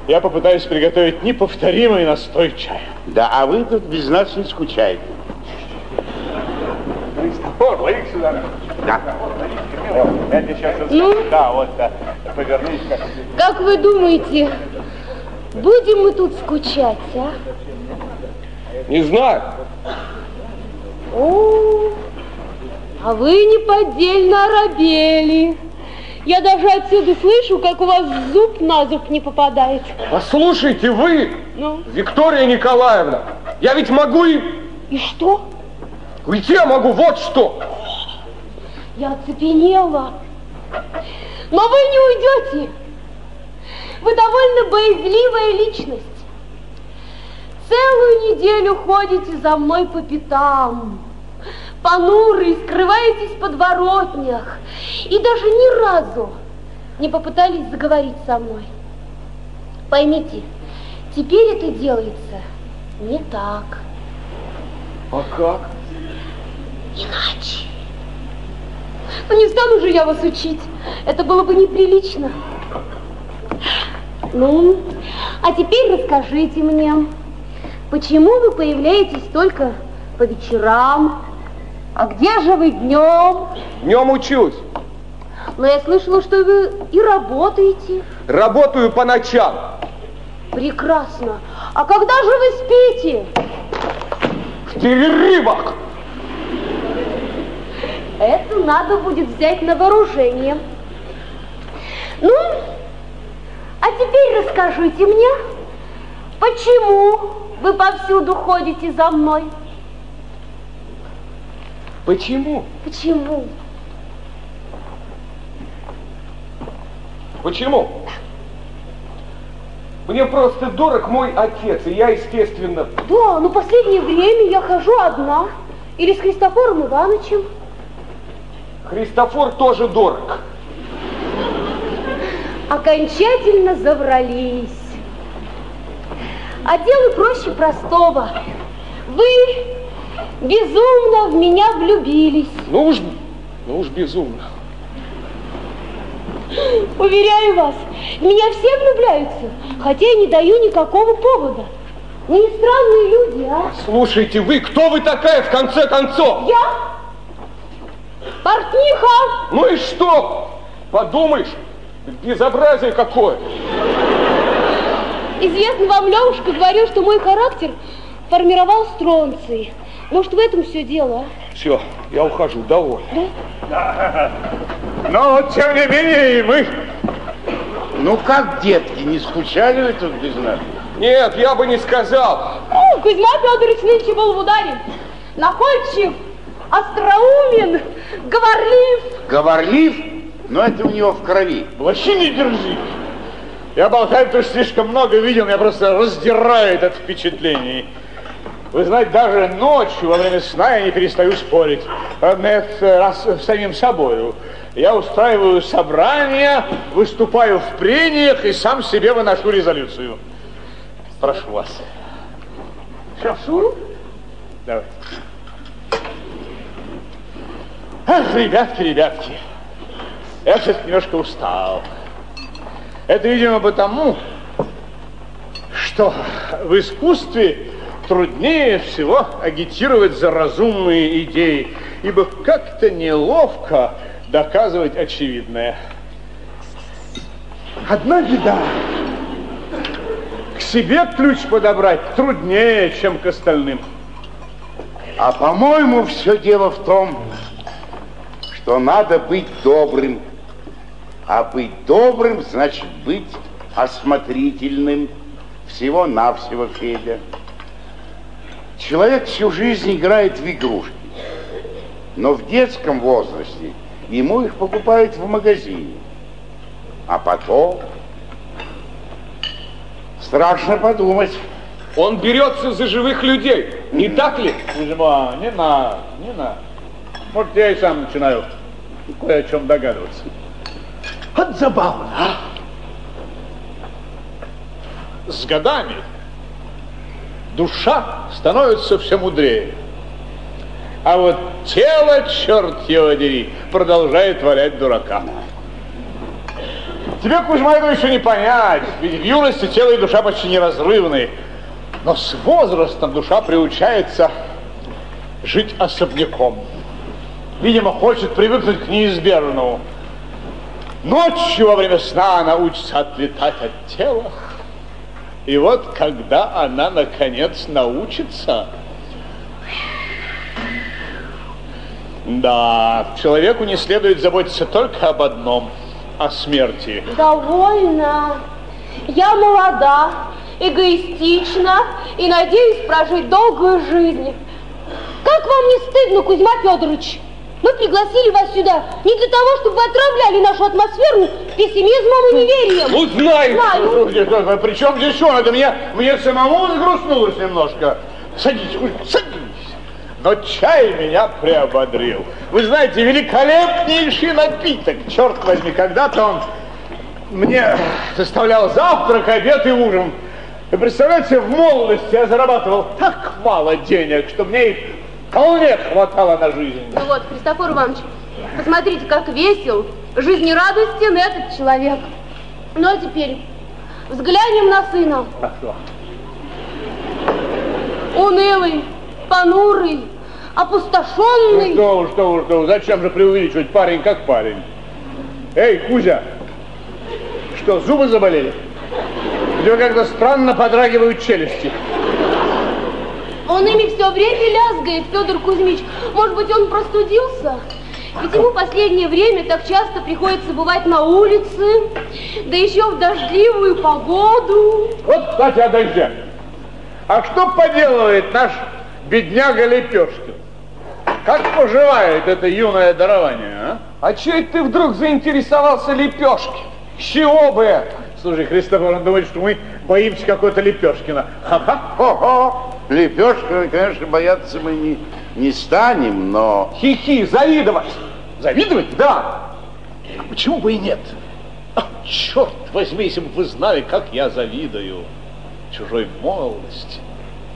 Я попытаюсь приготовить неповторимый настой чая. Да, а вы тут без нас не скучаете. Христофор, лови сюда. Да. Я тебе сейчас Ну? Да, вот, да. Повернись как Как вы думаете, будем мы тут скучать, а? Не знаю. О, а вы неподдельно оробели. Я даже отсюда слышу, как у вас зуб на зуб не попадает. Послушайте, вы, Ну, Виктория Николаевна, я ведь могу и... и что? Уйти я могу, вот что. Я оцепенела. Но вы не уйдете. Вы довольно боязливая личность. Целую неделю ходите за мной по пятам. Понурый, скрываетесь в подворотнях. И даже ни разу не попытались заговорить со мной. Поймите, теперь это делается не так. А как? Иначе. Ну не стану же я вас учить. Это было бы неприлично. Ну, а теперь расскажите мне, почему вы появляетесь только по вечерам? А где же вы днем? Днем учусь. Но я слышала, что вы и работаете. Работаю по ночам. Прекрасно. А когда же вы спите? В перерывах. Это надо будет взять на вооружение. Ну, а теперь расскажите мне, почему вы повсюду ходите за мной? Почему? Почему? Почему? Мне просто дорог мой отец, и я, естественно... Да, но последнее время я хожу одна. Или с Христофором Ивановичем. Христофор тоже дорог. Окончательно заврались. А дело проще простого. Вы безумно в меня влюбились. Ну уж, ну уж безумно. Уверяю вас, в меня все влюбляются, хотя я не даю никакого повода. Вы не странные люди, а? Слушайте, вы, кто вы такая в конце концов? Я? Портниха! Ну и что? Подумаешь, безобразие какое. Известно вам, Левушка говорил, что мой характер формировал стронций. Может, в этом все дело, а? Все, я ухожу, доволен. Но, тем не менее, и мы... Ну как, детки, не скучали вы тут без нас? Нет, я бы не сказал. Ну, Кузьма Федорович нынче был в ударе. Находчив, остроумен, говорлив. Говорлив, но это у него в крови. Вообще не держи. Я болтаю, потому что слишком много видел, меня просто раздирает от впечатлений. Вы знаете, даже ночью, во время сна, я не перестаю спорить. Нет, раз с самим собою. Я устраиваю собрания, выступаю в прениях и сам себе выношу резолюцию. Прошу вас. Прошу. Давай. Ах, ребятки, ребятки, я все-таки немножко устал. Это, видимо, потому, что в искусстве труднее всего агитировать за разумные идеи, ибо как-то неловко доказывать очевидное. Одна беда. К себе ключ подобрать труднее, чем к остальным. А по-моему, все дело в том, что надо быть добрым. А быть добрым значит быть осмотрительным. Всего-навсего, Федя. Человек всю жизнь играет в игрушки. Но в детском возрасте ему их покупают в магазине. А потом... Страшно подумать. Он берется за живых людей, не так ли? Кузьма, не надо, не надо. Может, я и сам начинаю кое о чем догадываться. Вот забавно, а? С годами душа становится все мудрее. А вот тело, черт его дери, продолжает валять дурака. Тебе, Кузьма, этого еще не понять, ведь в юности тело и душа почти неразрывны. Но с возрастом душа приучается жить особняком. Видимо, хочет привыкнуть к неизбежному. Ночью во время сна она учится отлетать от тела. И вот когда она, наконец, научится... Да, человеку не следует заботиться только об одном – о смерти. Довольно. Я молода, эгоистична и надеюсь прожить долгую жизнь. Как вам не стыдно, Кузьма Федорович? Мы пригласили вас сюда не для того, чтобы вы отравляли нашу атмосферу пессимизмом и неверием. Ну, знаю. Знаю. Знаю. Причем здесь он? Это мне, мне самому взгрустнулось немножко. Садитесь, Кузьма, садитесь. Но чай меня приободрил. Вы знаете, великолепнейший напиток. Черт возьми, когда-то он мне составлял завтрак, обед и ужин. Вы представляете, в молодости я зарабатывал так мало денег, что мне их вполне хватало на жизнь. Ну вот, Христофор Иванович, посмотрите, как весел, жизнерадостен этот человек. Ну а теперь взглянем на сына. Что? Унылый, понурый, опустошенный. Ну, что вы, что вы, что вы, зачем же преувеличивать парень как парень? Эй, Кузя, что, зубы заболели? У тебя как-то странно подрагивают челюсти. Он ими все время лязгает, Федор Кузьмич. Может быть, он простудился? Ведь ему последнее время так часто приходится бывать на улице, да еще в дождливую погоду. Вот, кстати, о дожде. А что поделывает наш бедняга Лепешкин? Как поживает это юное дарование, а? А че это ты вдруг заинтересовался лепешки? С чего бы это? Слушай, Христофор, он думает, что мы боимся какого-то Лепешкина. Ага. Хо-хо. Лепешка, конечно, бояться мы не, не станем, но... Хихи, завидовать. Завидовать? Да. А почему бы и нет? А, черт возьми, если бы вы знали, как я завидую чужой молодости,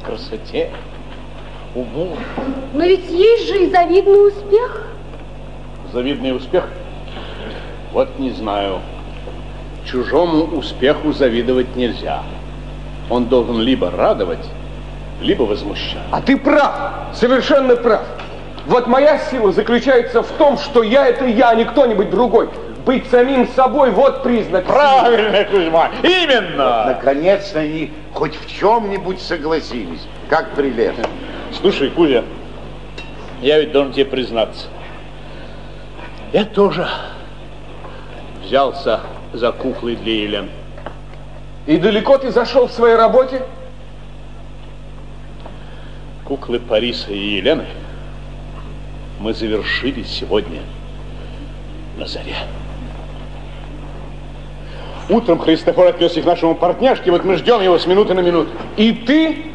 красоте, уму. Но ведь есть же и завидный успех. Завидный успех? Вот не знаю. Чужому успеху завидовать нельзя. Он должен либо радовать, либо возмущать. А ты прав, совершенно прав. Вот моя сила заключается в том, что я это я, а не кто-нибудь другой. Быть самим собой, вот признак. Правильно, Кузьма, именно. Наконец-то они хоть в чем-нибудь согласились. Как прелестно. Слушай, Кузя, я ведь должен тебе признаться. Я тоже взялся за куклы для Елен. И далеко ты зашел в своей работе? Куклы Париса и Елены мы завершили сегодня на заре. Утром Христофор отнес их нашему партняшке, вот мы ждем его с минуты на минуту. И ты?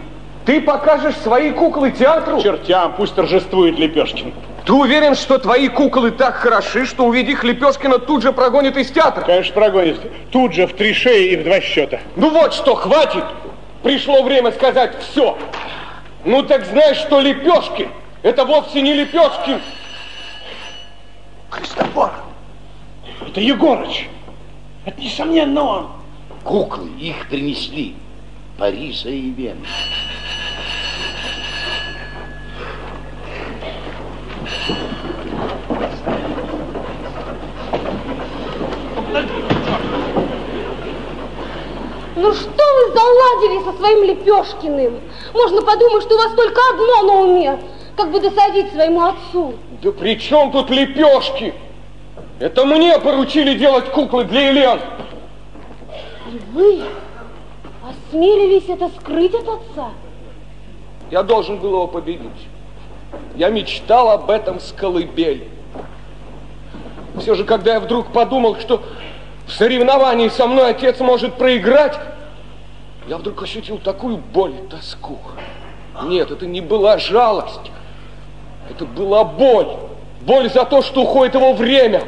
Ты покажешь свои куклы театру? Чертям, пусть торжествует Лепешкин. Ты уверен, что твои куклы так хороши, что увидев Лепешкина тут же прогонит из театра? Конечно, прогонит. Тут же в три шеи и в два счета. Ну вот что, хватит! Пришло время сказать все. Ну так знаешь, что Лепешкин это вовсе не Лепешкин. Христофор! Это Егорыч! Это несомненно он. Куклы, их принесли. Париса и Вены. Ну что вы заладили со своим Лепешкиным? Можно подумать, что у вас только одно на уме, как бы досадить своему отцу. Да при чем тут Лепешки? Это мне поручили делать куклы для Елен. И вы осмелились это скрыть от отца? Я должен был его победить. Я мечтал об этом с колыбели. Все же, когда я вдруг подумал, что в соревновании со мной отец может проиграть, я вдруг ощутил такую боль и тоску. Нет, это не была жалость. Это была боль. Боль за то, что уходит его время.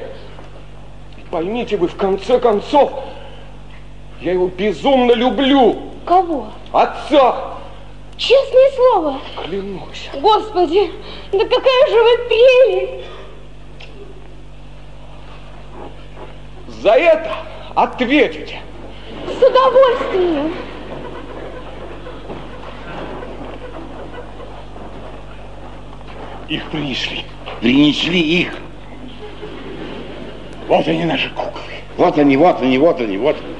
Поймите вы, в конце концов, я его безумно люблю. Кого? Отца. Честное слово. Клянусь. Господи, да какая же вы прелесть. За это ответите. С удовольствием. Их принесли. Принесли их. Вот они, наши куклы. Вот они, вот они, вот они, вот они.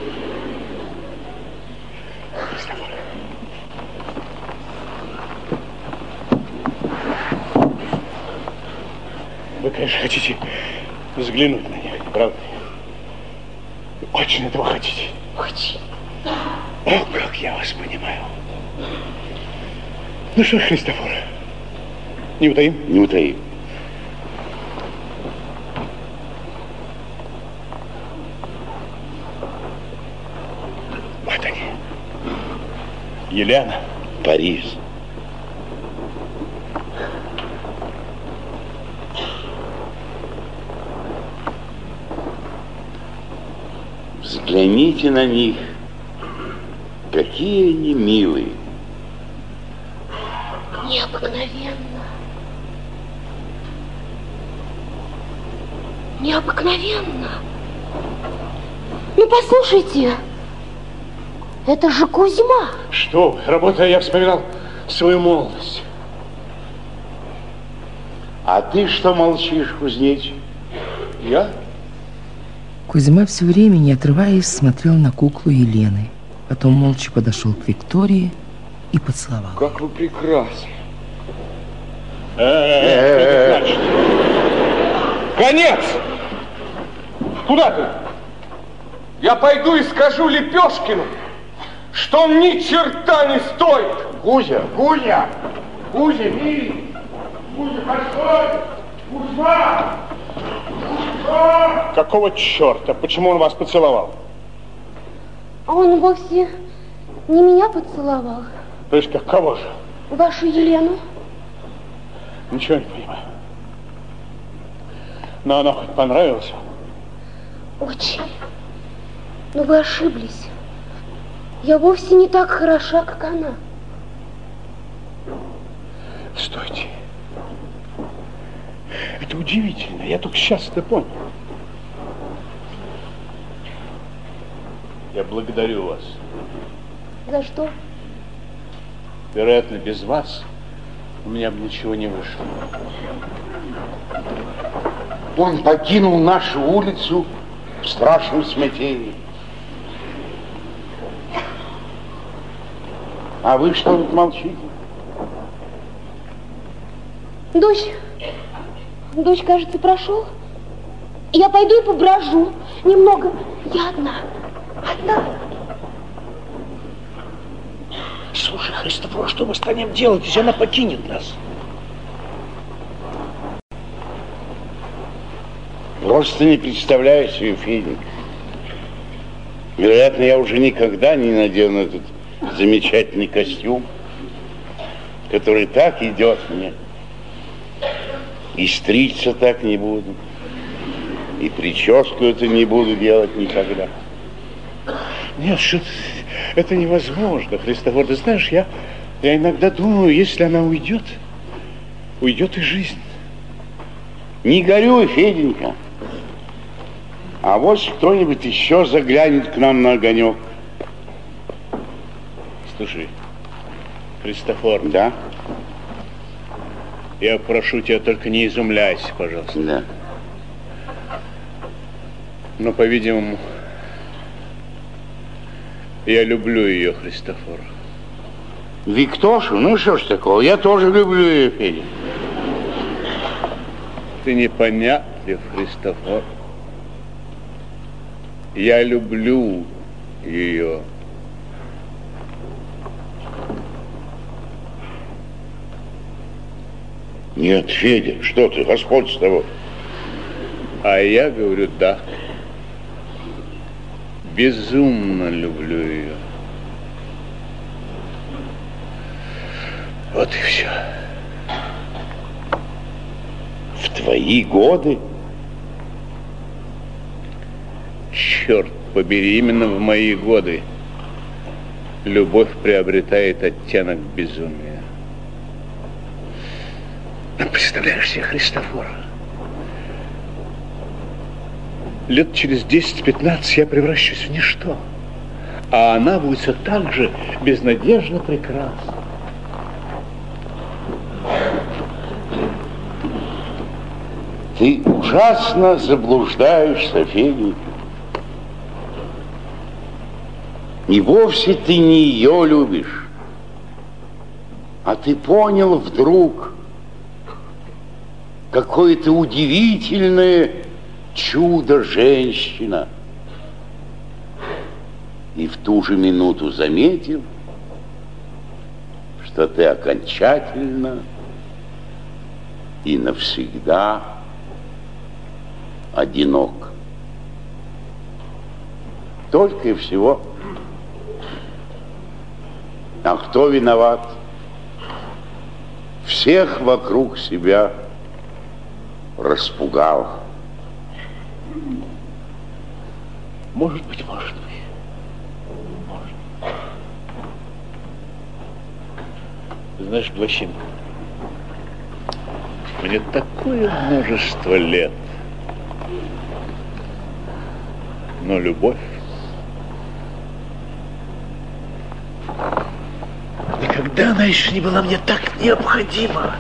Вы, конечно, хотите взглянуть на них, правда? Очень этого хотите. Очень. О, как я вас понимаю. Ну что Христофор, не утаим? Не утаим. Вот они. Елена. Париж. Взгляните на них. Какие они милые. Необыкновенно. Необыкновенно. Ну, послушайте, это же Кузьма. Что работая, я вспоминал свою молодость. А ты что молчишь, кузнечик? Я? Кузьма все время, не отрываясь, смотрел на куклу Елены. Потом молча подошел к Виктории и поцеловал. Как вы прекрасны. Э, значит? Конец! Куда ты? Я пойду и скажу Лепешкину, что он ни черта не стоит. Кузя, Кузя, Кузя, милый, Кузя, постой, Кузьма! Какого черта? Почему он вас поцеловал? А он вовсе не меня поцеловал, То есть как кого же? вашу Елену. Ничего не понимаю. Но оно хоть понравилось? Очень. Но вы ошиблись. Я вовсе не так хороша, как она. Стойте. Это удивительно. Я только сейчас это понял. Я благодарю вас. За что? Вероятно, без вас у меня бы ничего не вышло. Он покинул нашу улицу в страшном смятении. А вы что тут молчите? Дочь, дочь, кажется, прошел. Я пойду и поброжу немного. Я одна. Одна. Слушай, Христофор, что мы станем делать, если она покинет нас? Просто не представляю себе, Феденька. Вероятно, я уже никогда не надену этот замечательный костюм, который так идет мне. И стричься так не буду. И прическу это не буду делать никогда. Нет, что это невозможно, Христофор. Ты знаешь, я, я иногда думаю, если она уйдет, уйдет и жизнь. Не горюй, Феденька. А вот кто-нибудь еще заглянет к нам на огонек. Слушай, Христофор. Да? Я прошу тебя, только не изумляйся, пожалуйста. Да. Но, по-видимому, я люблю ее, Христофор. Виктошу? Ну что ж такого, я тоже люблю ее, Федя. Ты непонятлив, Христофор. Я люблю ее. Нет, Федя, что ты, Господь с тобой. А я говорю, да. Безумно люблю ее. Вот и все. В твои годы? Черт побери, именно в мои годы любовь приобретает оттенок безумия. Ну, представляешь себе Христофора? Лет через 10-15 я превращусь в ничто. А она будет все так же безнадежно прекрасна. Ты ужасно заблуждаешься, Федя. И вовсе ты не ее любишь, а ты понял вдруг какое-то удивительное чудо-женщина. И в ту же минуту заметил, что ты окончательно и навсегда одинок. Только и всего. А кто виноват? Всех вокруг себя распугал. Может быть, может быть. Знаешь, Блащин, мне такое множество лет, но любовь Никогда она еще не была мне так необходима.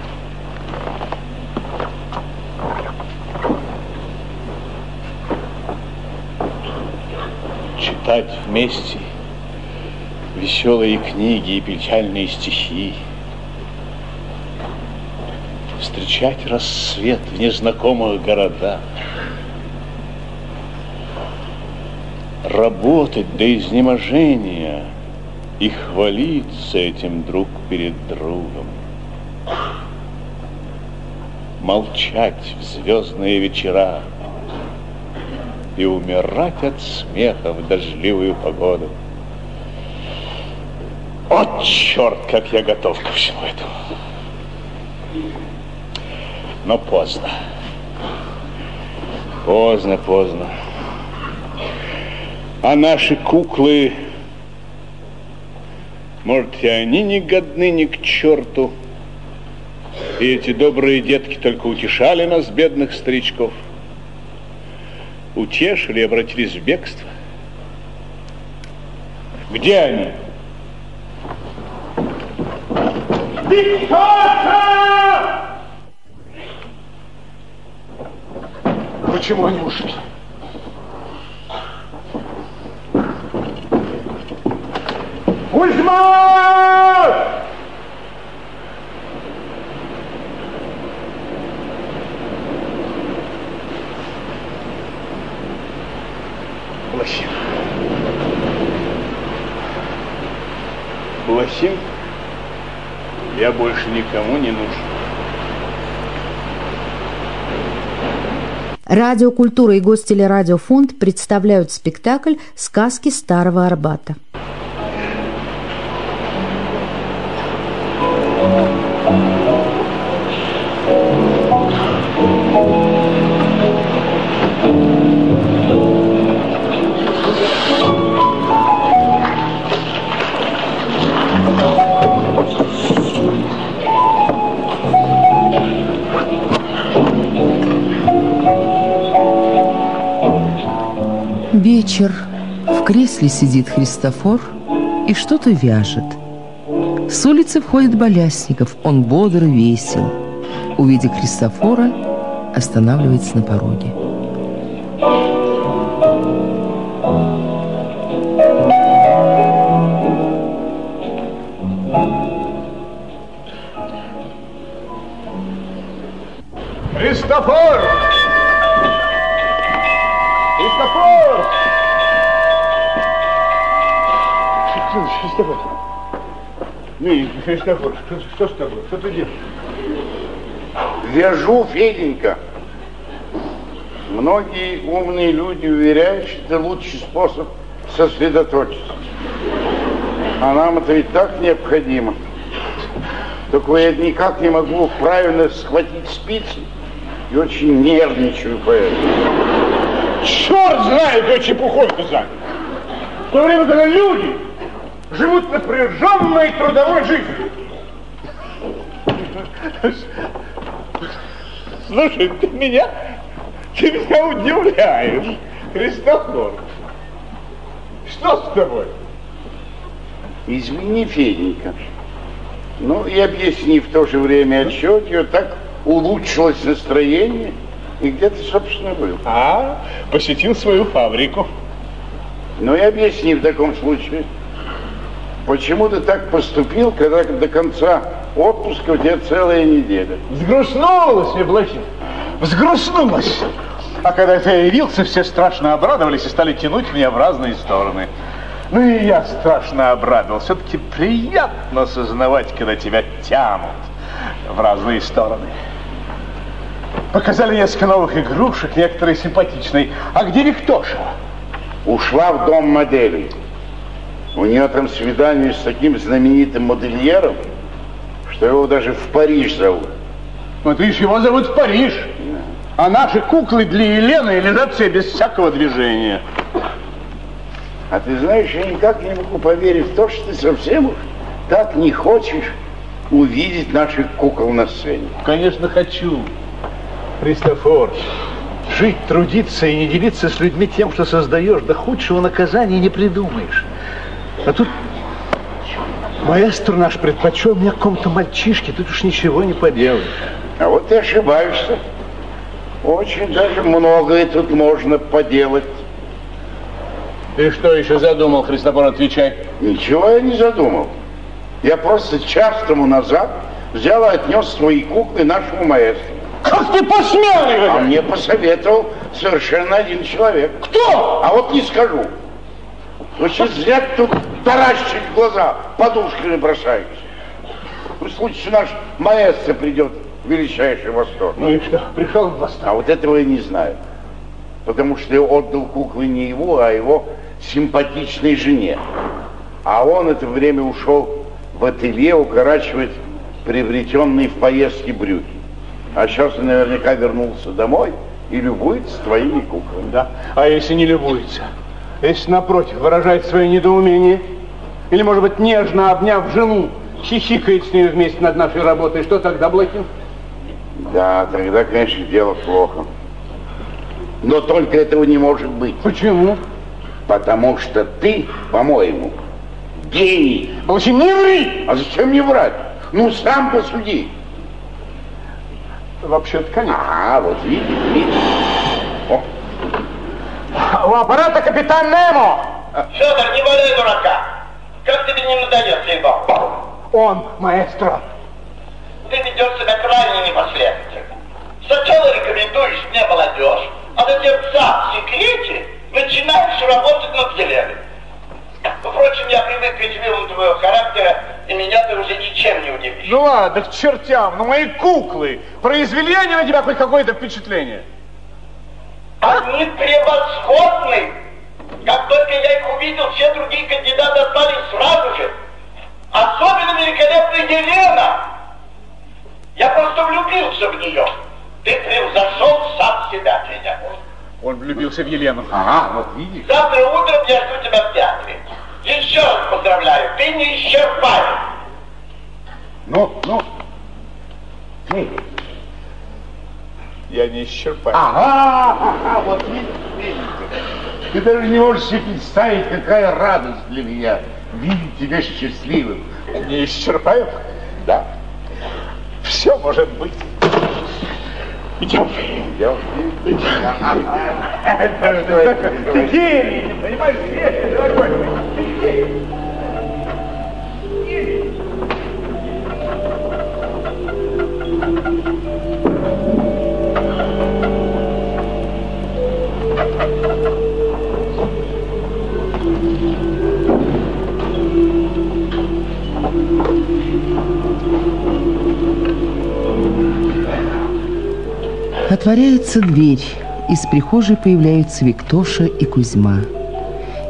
Читать вместе веселые книги и печальные стихи, встречать рассвет в незнакомых городах, работать до изнеможения и хвалиться этим друг перед другом, молчать в звездные вечера, и умирать от смеха в дождливую погоду. О, черт, как я готов ко всему этому. Но поздно. Поздно, поздно. А наши куклы, может, и они не годны ни к черту. И эти добрые детки только утешали нас, бедных старичков утешили и обратились в бегство. Где они? Виктора! Почему они ушли? Кузьма! Блохин. Блохин, я больше никому не нужен. Радиокультура и Гостелерадиофонд представляют спектакль «Сказки Старого Арбата». Вечер. В кресле сидит Христофор и что-то вяжет. С улицы входит Болясников. Он бодр и весел. Увидев Христофора, останавливается на пороге. Христофор! Ну, Христофор, что, что с тобой? Что ты делаешь? Вяжу, Феденька. Многие умные люди уверяют, что это лучший способ сосредоточиться. А нам это и так необходимо. Только я никак не могу правильно схватить спицы и очень нервничаю поэтому. Черт знает, какой чепухой ты занят. В то время, когда люди живут напряженной трудовой жизнью. Слушай, ты меня, ты меня удивляешь, Христофор. Что с тобой? Извини, Феденька. Ну и объясни в то же время, отчет ее так улучшилось настроение. И где ты, собственно, был? А, посетил свою фабрику. Ну и объясни в таком случае, почему ты так поступил, когда до конца отпуска у тебя целая неделя? Взгрустнулось мне, Блохин, взгрустнулось. А когда я явился, все страшно обрадовались и стали тянуть меня в разные стороны. Ну и я страшно обрадовался. Все-таки приятно осознавать, когда тебя тянут в разные стороны. Показали несколько новых игрушек, некоторые симпатичные. А где Виктоша? Ушла в дом моделей. У нее там свидание с таким знаменитым модельером, что его даже в Париж зовут. Вот видишь, его зовут в Париж. А наши куклы для Елены лежат все без всякого движения. А ты знаешь, я никак не могу поверить в то, что ты совсем уж так не хочешь увидеть наших кукол на сцене. Конечно, хочу. Христофор, жить, трудиться и не делиться с людьми тем, что создаешь, до худшего наказания не придумаешь. А тут маэстро наш предпочел мне какому-то мальчишке, тут уж ничего не поделаешь. А вот ты ошибаешься. Очень даже многое тут можно поделать. Ты что еще задумал, Христофор, отвечай? Ничего я не задумал. Я просто час тому назад взял и отнес свои куклы нашему маэстру. Как ты посмел, Игорь? А мне посоветовал совершенно один человек. Кто? А вот не скажу. Вы сейчас зря тут таращить глаза, подушками бросаетесь. В случае наш маэстро придет в величайший восторг. Ну и что, пришел в восторг? А вот этого я не знаю. Потому что я отдал куклы не его, а его симпатичной жене. А он это время ушел в ателье укорачивать приобретенные в поездке брюки. А сейчас он наверняка вернулся домой и любуется твоими куклами. Да. А если не любуется? Если, напротив, выражает свое недоумение? Или, может быть, нежно обняв жену, хихикает с ней вместе над нашей работой, что тогда, Блохин? Да, тогда, конечно, дело плохо. Но только этого не может быть. Почему? Потому что ты, по-моему, гений. Блохин, не ври! А зачем мне врать? Ну, сам посуди. Вообще-то, конечно. А, вот видишь, видишь. У аппарата капитан Немо! Федор, не валяй дурака! Как тебе не надоест, Лейбо? Он, маэстро. Ты ведешь себя крайне непоследовательно. Сначала рекомендуешь мне молодежь, а затем сам в секрете начинаешь работать над Еленой. Впрочем, я привык к виду твоего характера, и меня ты уже ничем не удивишь. Ну ладно, к чертям, но мои куклы, произвели они на тебя хоть какое-то впечатление? Они превосходны. Как только я их увидел, все другие кандидаты отпали сразу же. Особенно великолепная Елена. Я просто влюбился в нее. Ты превзошел сам себя, Федя. Он влюбился в Елену. Ага, вот видишь. Завтра утром я жду тебя в театре. Еще раз поздравляю, ты не исчерпаем. Ну, ну. Я не исчерпаю. Ага, ага, вот видишь, видите. Ты даже не можешь себе представить, какая радость для меня видеть тебя счастливым. Не исчерпаю? Да. Все может быть. Идем. Идем. Ты гений, понимаешь. Ты гений. Отворяется дверь. Из прихожей появляются Виктоша и Кузьма.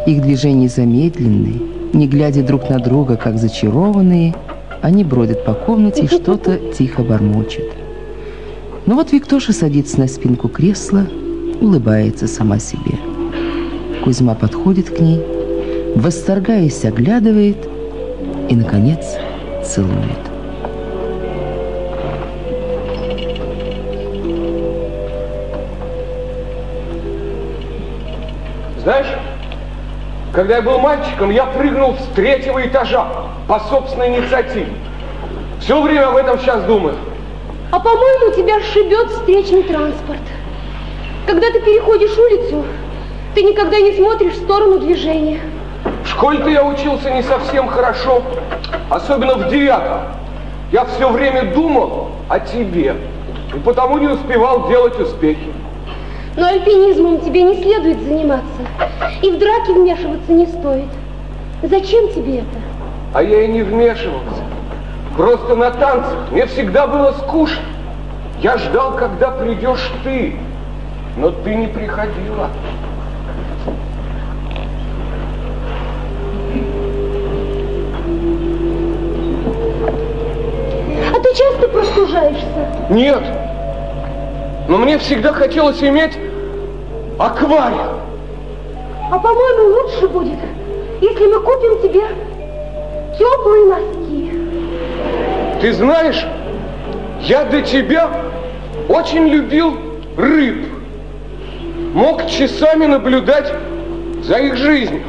Их движения замедленные. Не глядя друг на друга, как зачарованные, они бродят по комнате и что-то тихо бормочут. Но вот Виктоша садится на спинку кресла, улыбается сама себе. Кузьма подходит к ней, восторгаясь, оглядывает и, наконец, целует. Знаешь, когда я был мальчиком, я прыгнул с третьего этажа по собственной инициативе. Все время об этом сейчас думаю. А по-моему, тебя шибет встречный транспорт. Когда ты переходишь улицу, ты никогда не смотришь в сторону движения. Школе-то я учился не совсем хорошо, особенно в девятом. Я все время думал о тебе, и потому не успевал делать успехи. Но альпинизмом тебе не следует заниматься. И в драки вмешиваться не стоит. Зачем тебе это? А я и не вмешивался. Просто на танцах мне всегда было скучно. Я ждал, когда придешь ты, но ты не приходила. Ты часто простужаешься? Нет. Но мне всегда хотелось иметь аквариум. А по-моему, лучше будет, если мы купим тебе теплые носки. Ты знаешь, я до тебя очень любил рыб. Мог часами наблюдать за их жизнью.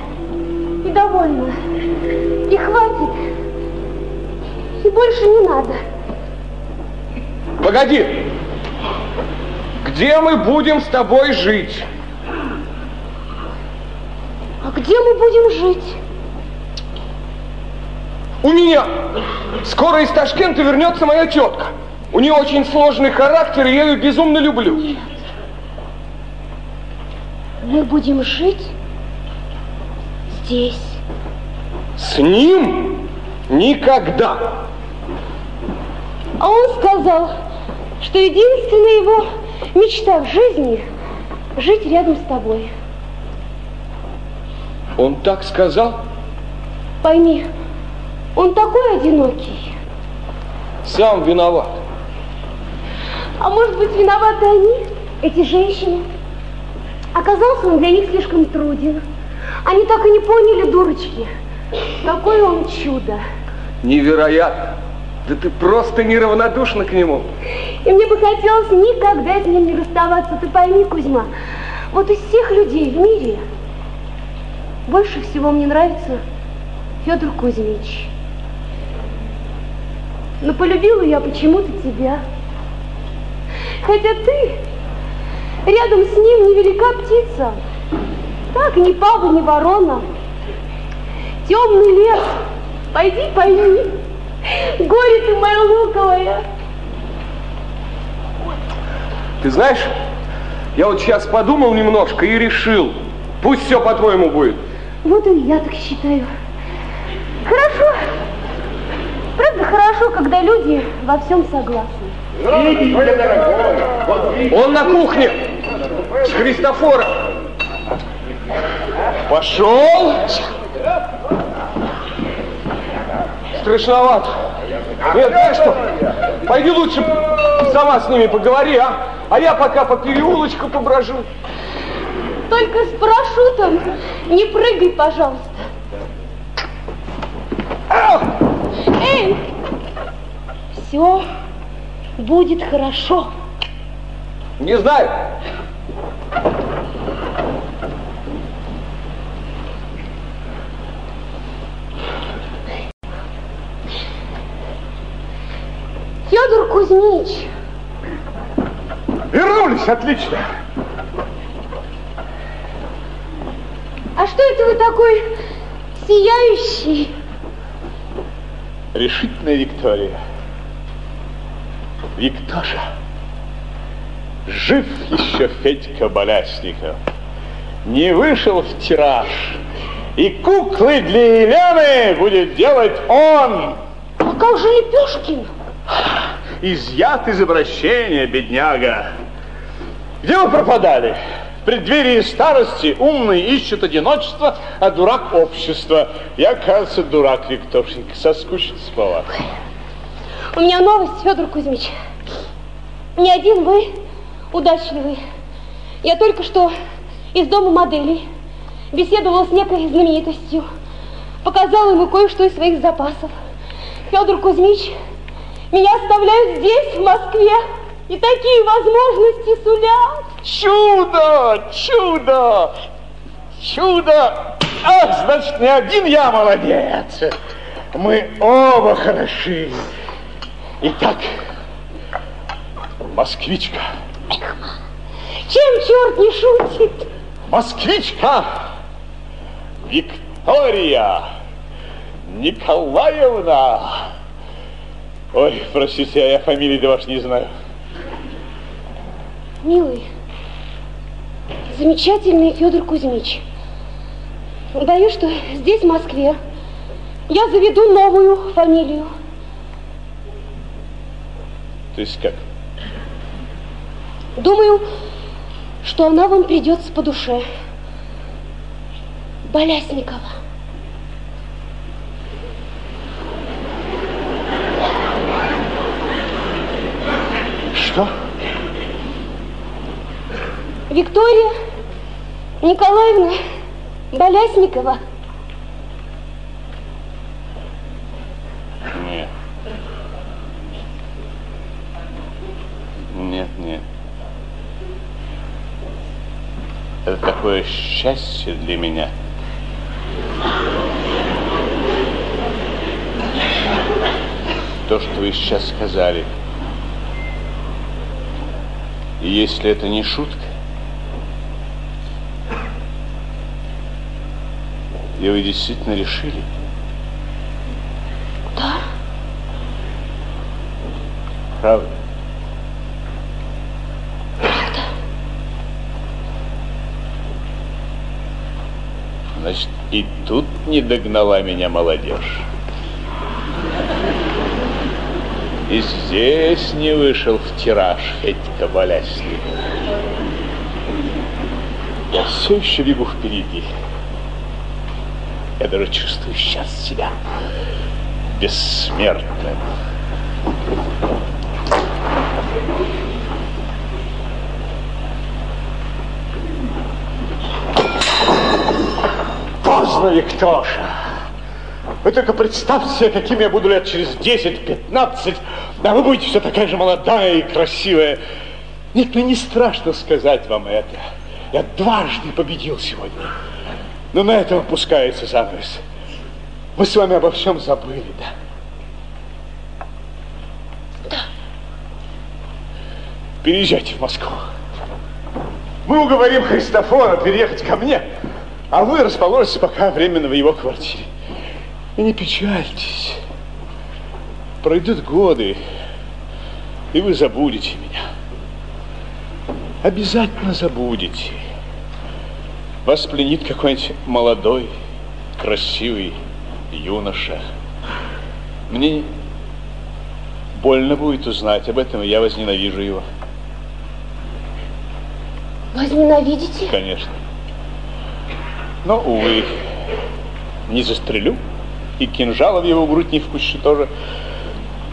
И довольно. И хватит. И больше не надо. Погоди. Где мы будем с тобой жить? А где мы будем жить? У меня. Скоро из Ташкента вернется моя тетка. У нее очень сложный характер, и я ее безумно люблю. Нет. Мы будем жить здесь. С ним никогда. А он сказал, что единственная его мечта в жизни – жить рядом с тобой. Он так сказал? Пойми, он такой одинокий. Сам виноват. А может быть, виноваты они, эти женщины? Оказался он для них слишком труден. Они так и не поняли, дурочки, какое он чудо. Невероятно. Да ты просто неравнодушна к нему. И мне бы хотелось никогда с ним не расставаться. Ты пойми, Кузьма, вот из всех людей в мире больше всего мне нравится Федор Кузьмич. Но полюбила я почему-то тебя. Хотя ты рядом с ним невелика птица. Так, ни пава, ни ворона. Темный лес. Пойди пойми. Горе ты моя луковая. Ты знаешь, я вот сейчас подумал немножко и решил, пусть все по-твоему будет. Вот и я так считаю. Хорошо. Правда, хорошо, когда люди во всем согласны. Он на кухне. С Христофора. Пошел. Страшновато. Нет, знаешь что? Пойди лучше сама с ними поговори, а? А я пока по переулочку поброжу. Только с парашютом не прыгай, пожалуйста. Эй! Все будет хорошо. Не знаю. Федор Кузьмич. Вернулись, отлично. А что это вы такой сияющий? Решительная Виктория. Виктоша. Жив еще Федька Болясников. Не вышел в тираж. И куклы для Елены будет делать он. А как же Лепешкин? Изъят из обращения, бедняга. Где вы пропадали? В преддверии старости умный ищет одиночество, а дурак общество. Я, кажется, дурак, Викторшенька, соскучился по вас. У меня новость, Федор Кузьмич. Не один вы удачливый. Я только что из дома моделей беседовала с некой знаменитостью. Показала ему кое-что из своих запасов. Федор Кузьмич, меня оставляют здесь, в Москве, и такие возможности сулят. Чудо! Чудо! Чудо! Ах, значит, не один я молодец. Мы оба хороши. Итак, москвичка. Чем черт не шутит? Москвичка! Виктория Николаевна! Ой, простите, а я фамилии до ваш не знаю. Милый, замечательный Федор Кузьмич. Боюсь, что здесь, в Москве, я заведу новую фамилию. То есть как? Думаю, что она вам придется по душе. Болясникова. Что? Виктория Николаевна Болясникова. Нет. Нет, нет. Это такое счастье для меня. То, что вы сейчас сказали. И если это не шутка, и вы действительно решили, Да. правда? Значит, и тут не догнала меня молодежь. И здесь не вышел в тираж Федька Болясник. Я все еще бегу впереди. Я даже чувствую сейчас себя бессмертным. Поздно, Виктоша. Вы только представьте себе, каким я буду лет через 10-15, а вы будете все такая же молодая и красивая. Нет, мне не страшно сказать вам это. Я дважды победил сегодня. Но на этом опускается занавес. Мы с вами обо всем забыли, да? Да. Переезжайте в Москву. Мы уговорим Христофора переехать ко мне, а вы расположитесь пока временно в его квартире. И не печальтесь. Пройдут годы, и вы забудете меня. Обязательно забудете. Вас пленит какой-нибудь молодой, красивый юноша. Мне больно будет узнать об этом, и я возненавижу его. Возненавидите? Конечно. Но, увы, не застрелю, и кинжала в его грудь не впущу тоже.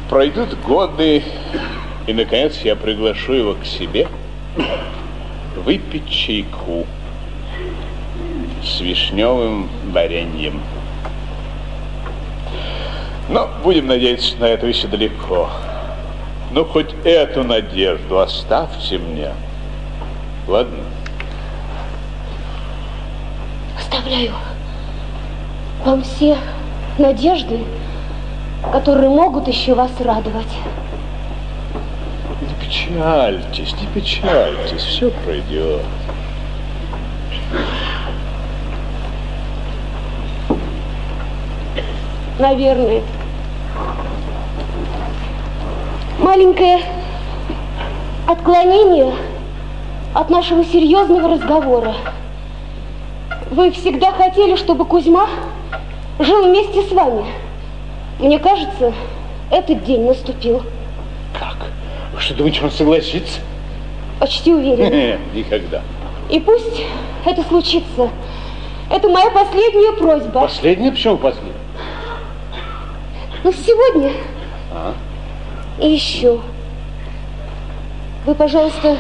Пройдут годы, и, наконец, я приглашу его к себе выпить чайку с вишневым вареньем. Но будем надеяться на это еще далеко. Ну, хоть эту надежду оставьте мне. Ладно? Оставляю вам все надежды, которые могут еще вас радовать. Не печальтесь, не печальтесь, все пройдет. Наверное. Маленькое отклонение от нашего серьезного разговора. Вы всегда хотели, чтобы Кузьма жил вместе с вами. Мне кажется, этот день наступил. Как? Вы что, думаете, он согласится? Почти уверен. Никогда. И пусть это случится. Это моя последняя просьба. Последняя? Почему последняя? Ну, сегодня. А? И еще. Вы, пожалуйста,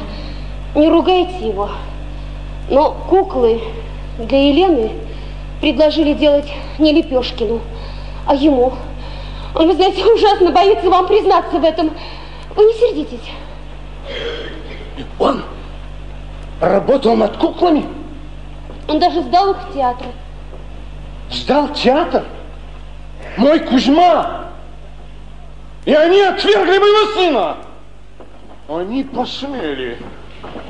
не ругайте его. Но куклы для Елены предложили делать не Лепешкину, а ему. Он, вы знаете, ужасно боится вам признаться в этом. Вы не сердитесь. Он работал над куклами? Он даже сдал их в театр. Сдал театр? Мой Кузьма! И они отвергли моего сына! Они посмели.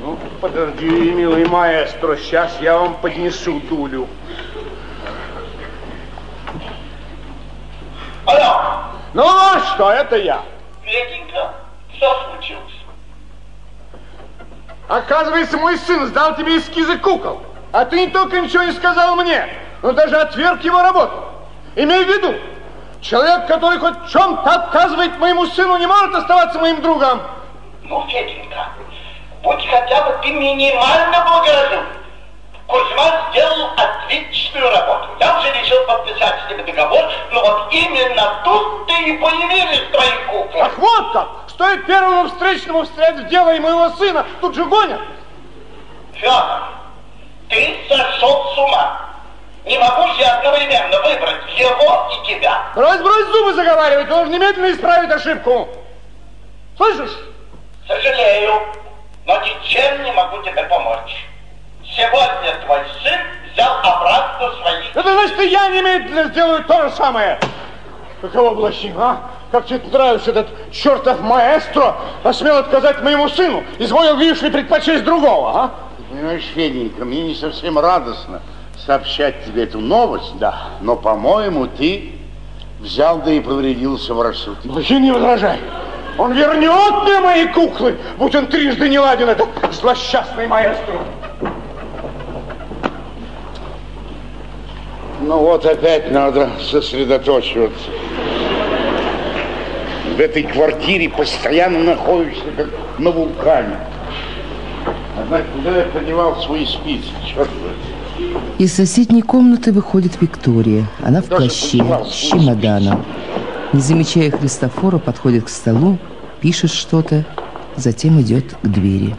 Ну, подожди, милый маэстро, сейчас я вам поднесу дулю. Алло! Ну, а что, это я. Петенька, что случилось? Оказывается, мой сын сдал тебе эскизы кукол. А ты не только ничего не сказал мне, но даже отверг его работу. Имей в виду, человек, который хоть в чем-то отказывает моему сыну, не может оставаться моим другом. Ну, Феденька, будь хотя бы ты минимально благоразумен. Кузьма сделал отличную работу. Я уже решил подписать с ним договор, но вот именно тут-то и появились твои куклы. Ах, вот как! Стоит первому встречному встрять в дело и моего сына, тут же гонят. Федор, ты сошел с ума. Не могу же я одновременно выбрать его и тебя. Брось, брось зубы заговаривать, должен немедленно исправить ошибку. Слышишь? Сожалею, но ничем не могу тебе помочь. Сегодня твой сын взял обратно свои... Это значит, и я немедленно сделаю то же самое. Каково блощин, а? Как тебе нравится этот чертов маэстро посмел отказать моему сыну? Изволил, видишь ли, предпочесть другого, а? Ты понимаешь, Феденька, мне не совсем радостно сообщать тебе эту новость, да. но, по-моему, ты взял да и повредился в рассудке. Блощин, не возражай. Он вернет мне мои куклы, будь он трижды не ладен, этот злосчастный маэстро. Ну вот опять надо сосредоточиваться. В этой квартире постоянно находишься как на вулкане. Однако куда я подевал свои спицы, черт возьми. Из соседней комнаты выходит Виктория. Она в плаще, с чемоданом. Не замечая Христофора, подходит к столу, пишет что-то, затем идет к двери.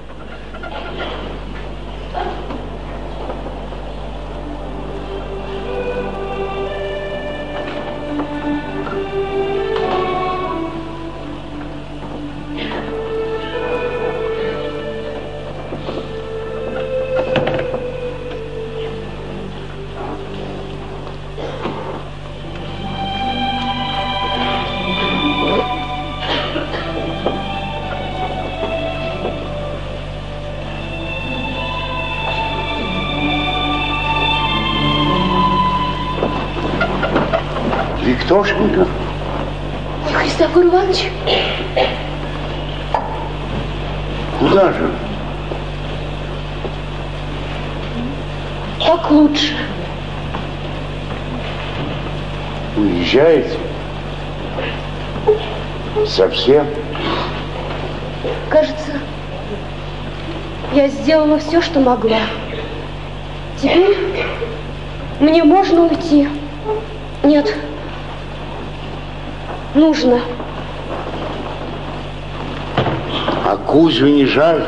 Совсем? Кажется, Я сделала все, что могла. Теперь мне можно уйти. Нет, нужно. А Кузю не жаль?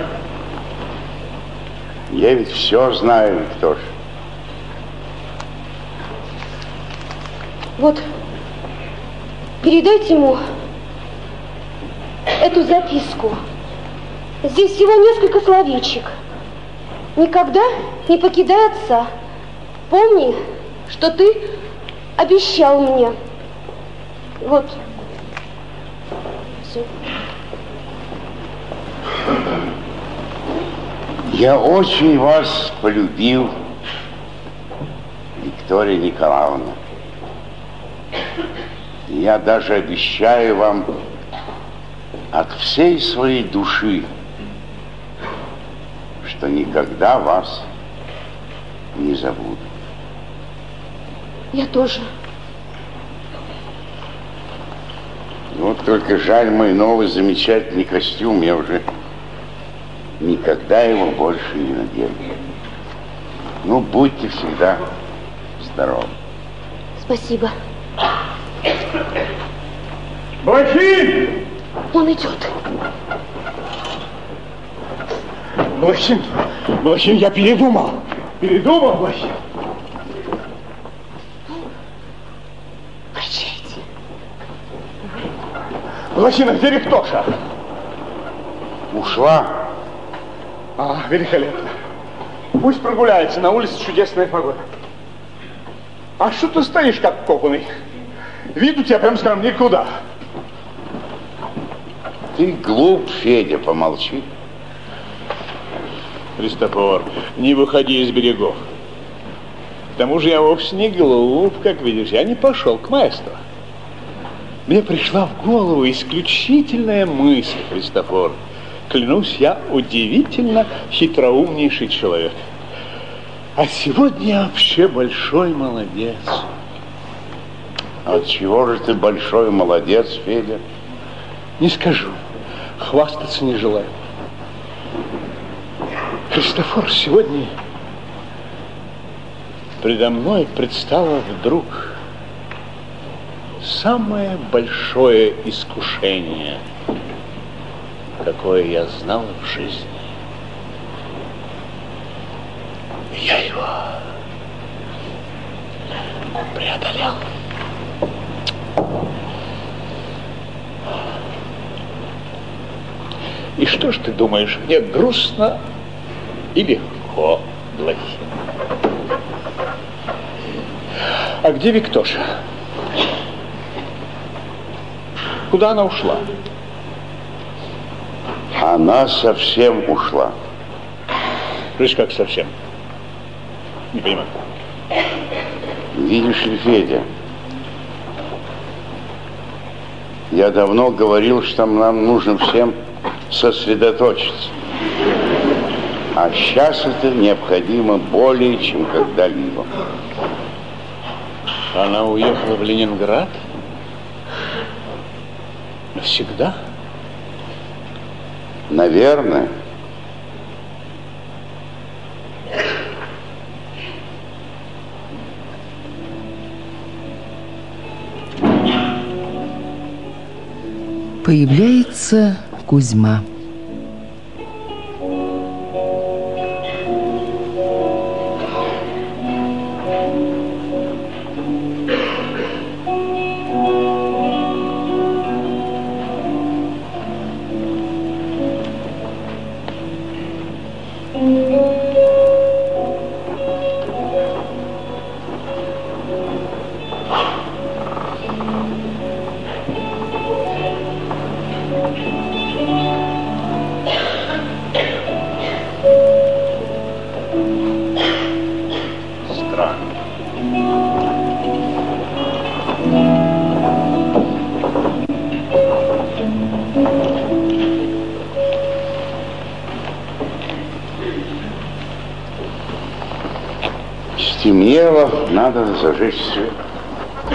Я ведь все знаю, кто ж. Вот, передайте ему записку. Здесь всего несколько словечек. Никогда не покидай отца. Помни, что ты обещал мне. Вот. Все. Я очень вас полюбил, Виктория Николаевна. Я даже обещаю вам от всей своей души, что никогда вас не забуду. Я тоже. Вот только жаль мой новый замечательный костюм. Я уже никогда его больше не надену. Ну, будьте всегда здоровы. Спасибо. Блохин! Он идет. Блохин, Блохин, я передумал. Передумал, Блохин. Прощайте. Блохин, а где Виктоша? Ушла. А, великолепно. Пусть прогуляется, на улице чудесная погода. А что ты стоишь, как копанный? Вид у тебя, прям скажем, никуда. Ты глуп, Федя, помолчи. Христофор, не выходи из берегов. К тому же я вовсе не глуп, как видишь. Я не пошел к маэстро. Мне пришла в голову исключительная мысль, Христофор. Клянусь, я удивительно хитроумнейший человек. А сегодня я вообще большой молодец. От чего же ты большой молодец, Федя? Не скажу. Хвастаться не желаю. Христофор, сегодня предо мной предстало вдруг самое большое искушение, какое я знал в жизни. Я его преодолел. И что ж ты думаешь, мне грустно и легко, Блохин? А где Виктоша? Куда она ушла? Она совсем ушла. Видишь, как совсем? Не понимаю. Видишь ли, Федя, я давно говорил, что нам нужно всем сосредоточиться. А сейчас это необходимо более, чем когда-либо. Она уехала в Ленинград? Навсегда? Наверное. Появляется Кузьма. Зажечь свет.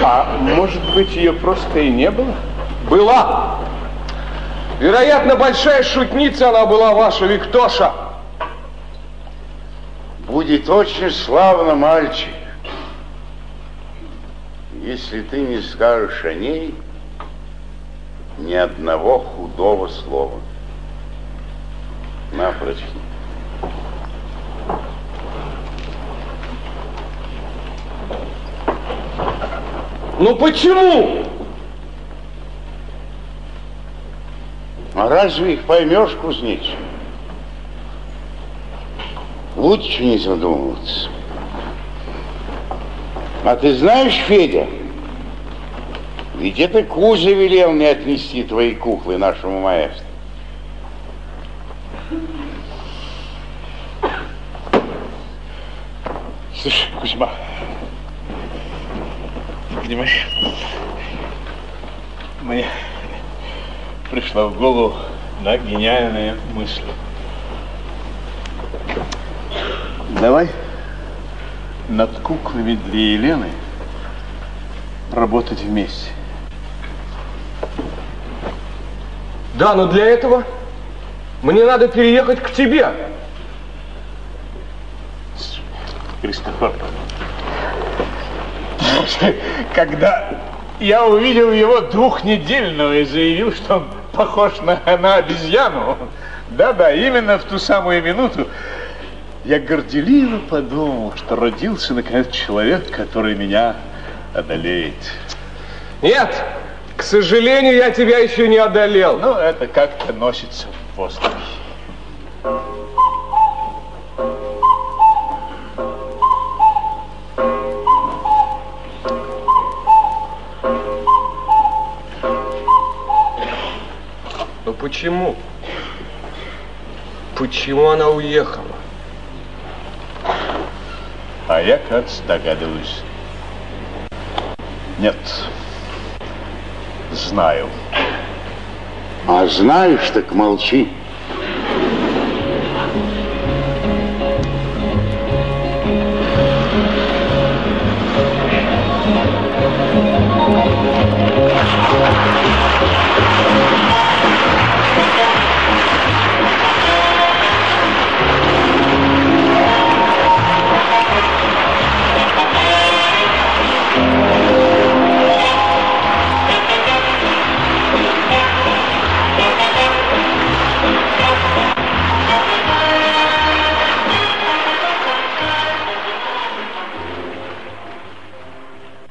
А может быть, ее просто и не было? Была. Вероятно, большая шутница она была ваша, Виктоша. Будет очень славно, мальчик, если ты не скажешь о ней ни одного худого слова. На, прочти. Ну почему? А разве их поймешь, кузнечик? Лучше не задумываться. А ты знаешь, Федя, ведь это Кузя велел мне отнести твои куклы нашему маэстру. Слушай, Кузьма, ты понимаешь, мне пришла в голову да, гениальная мысль. Давай над куклами для Елены работать вместе. Да, но для этого мне надо переехать к тебе. Кристофор, когда я увидел его двухнедельного и заявил, что он похож на, на обезьяну, да-да, именно в ту самую минуту я горделиво подумал, что родился, наконец, человек, который меня одолеет. Нет, к сожалению, я тебя еще не одолел. Ну, это как-то носится в воздухе. Почему она уехала? А я, кажется, догадываюсь. Нет, знаю. А знаешь, так молчи.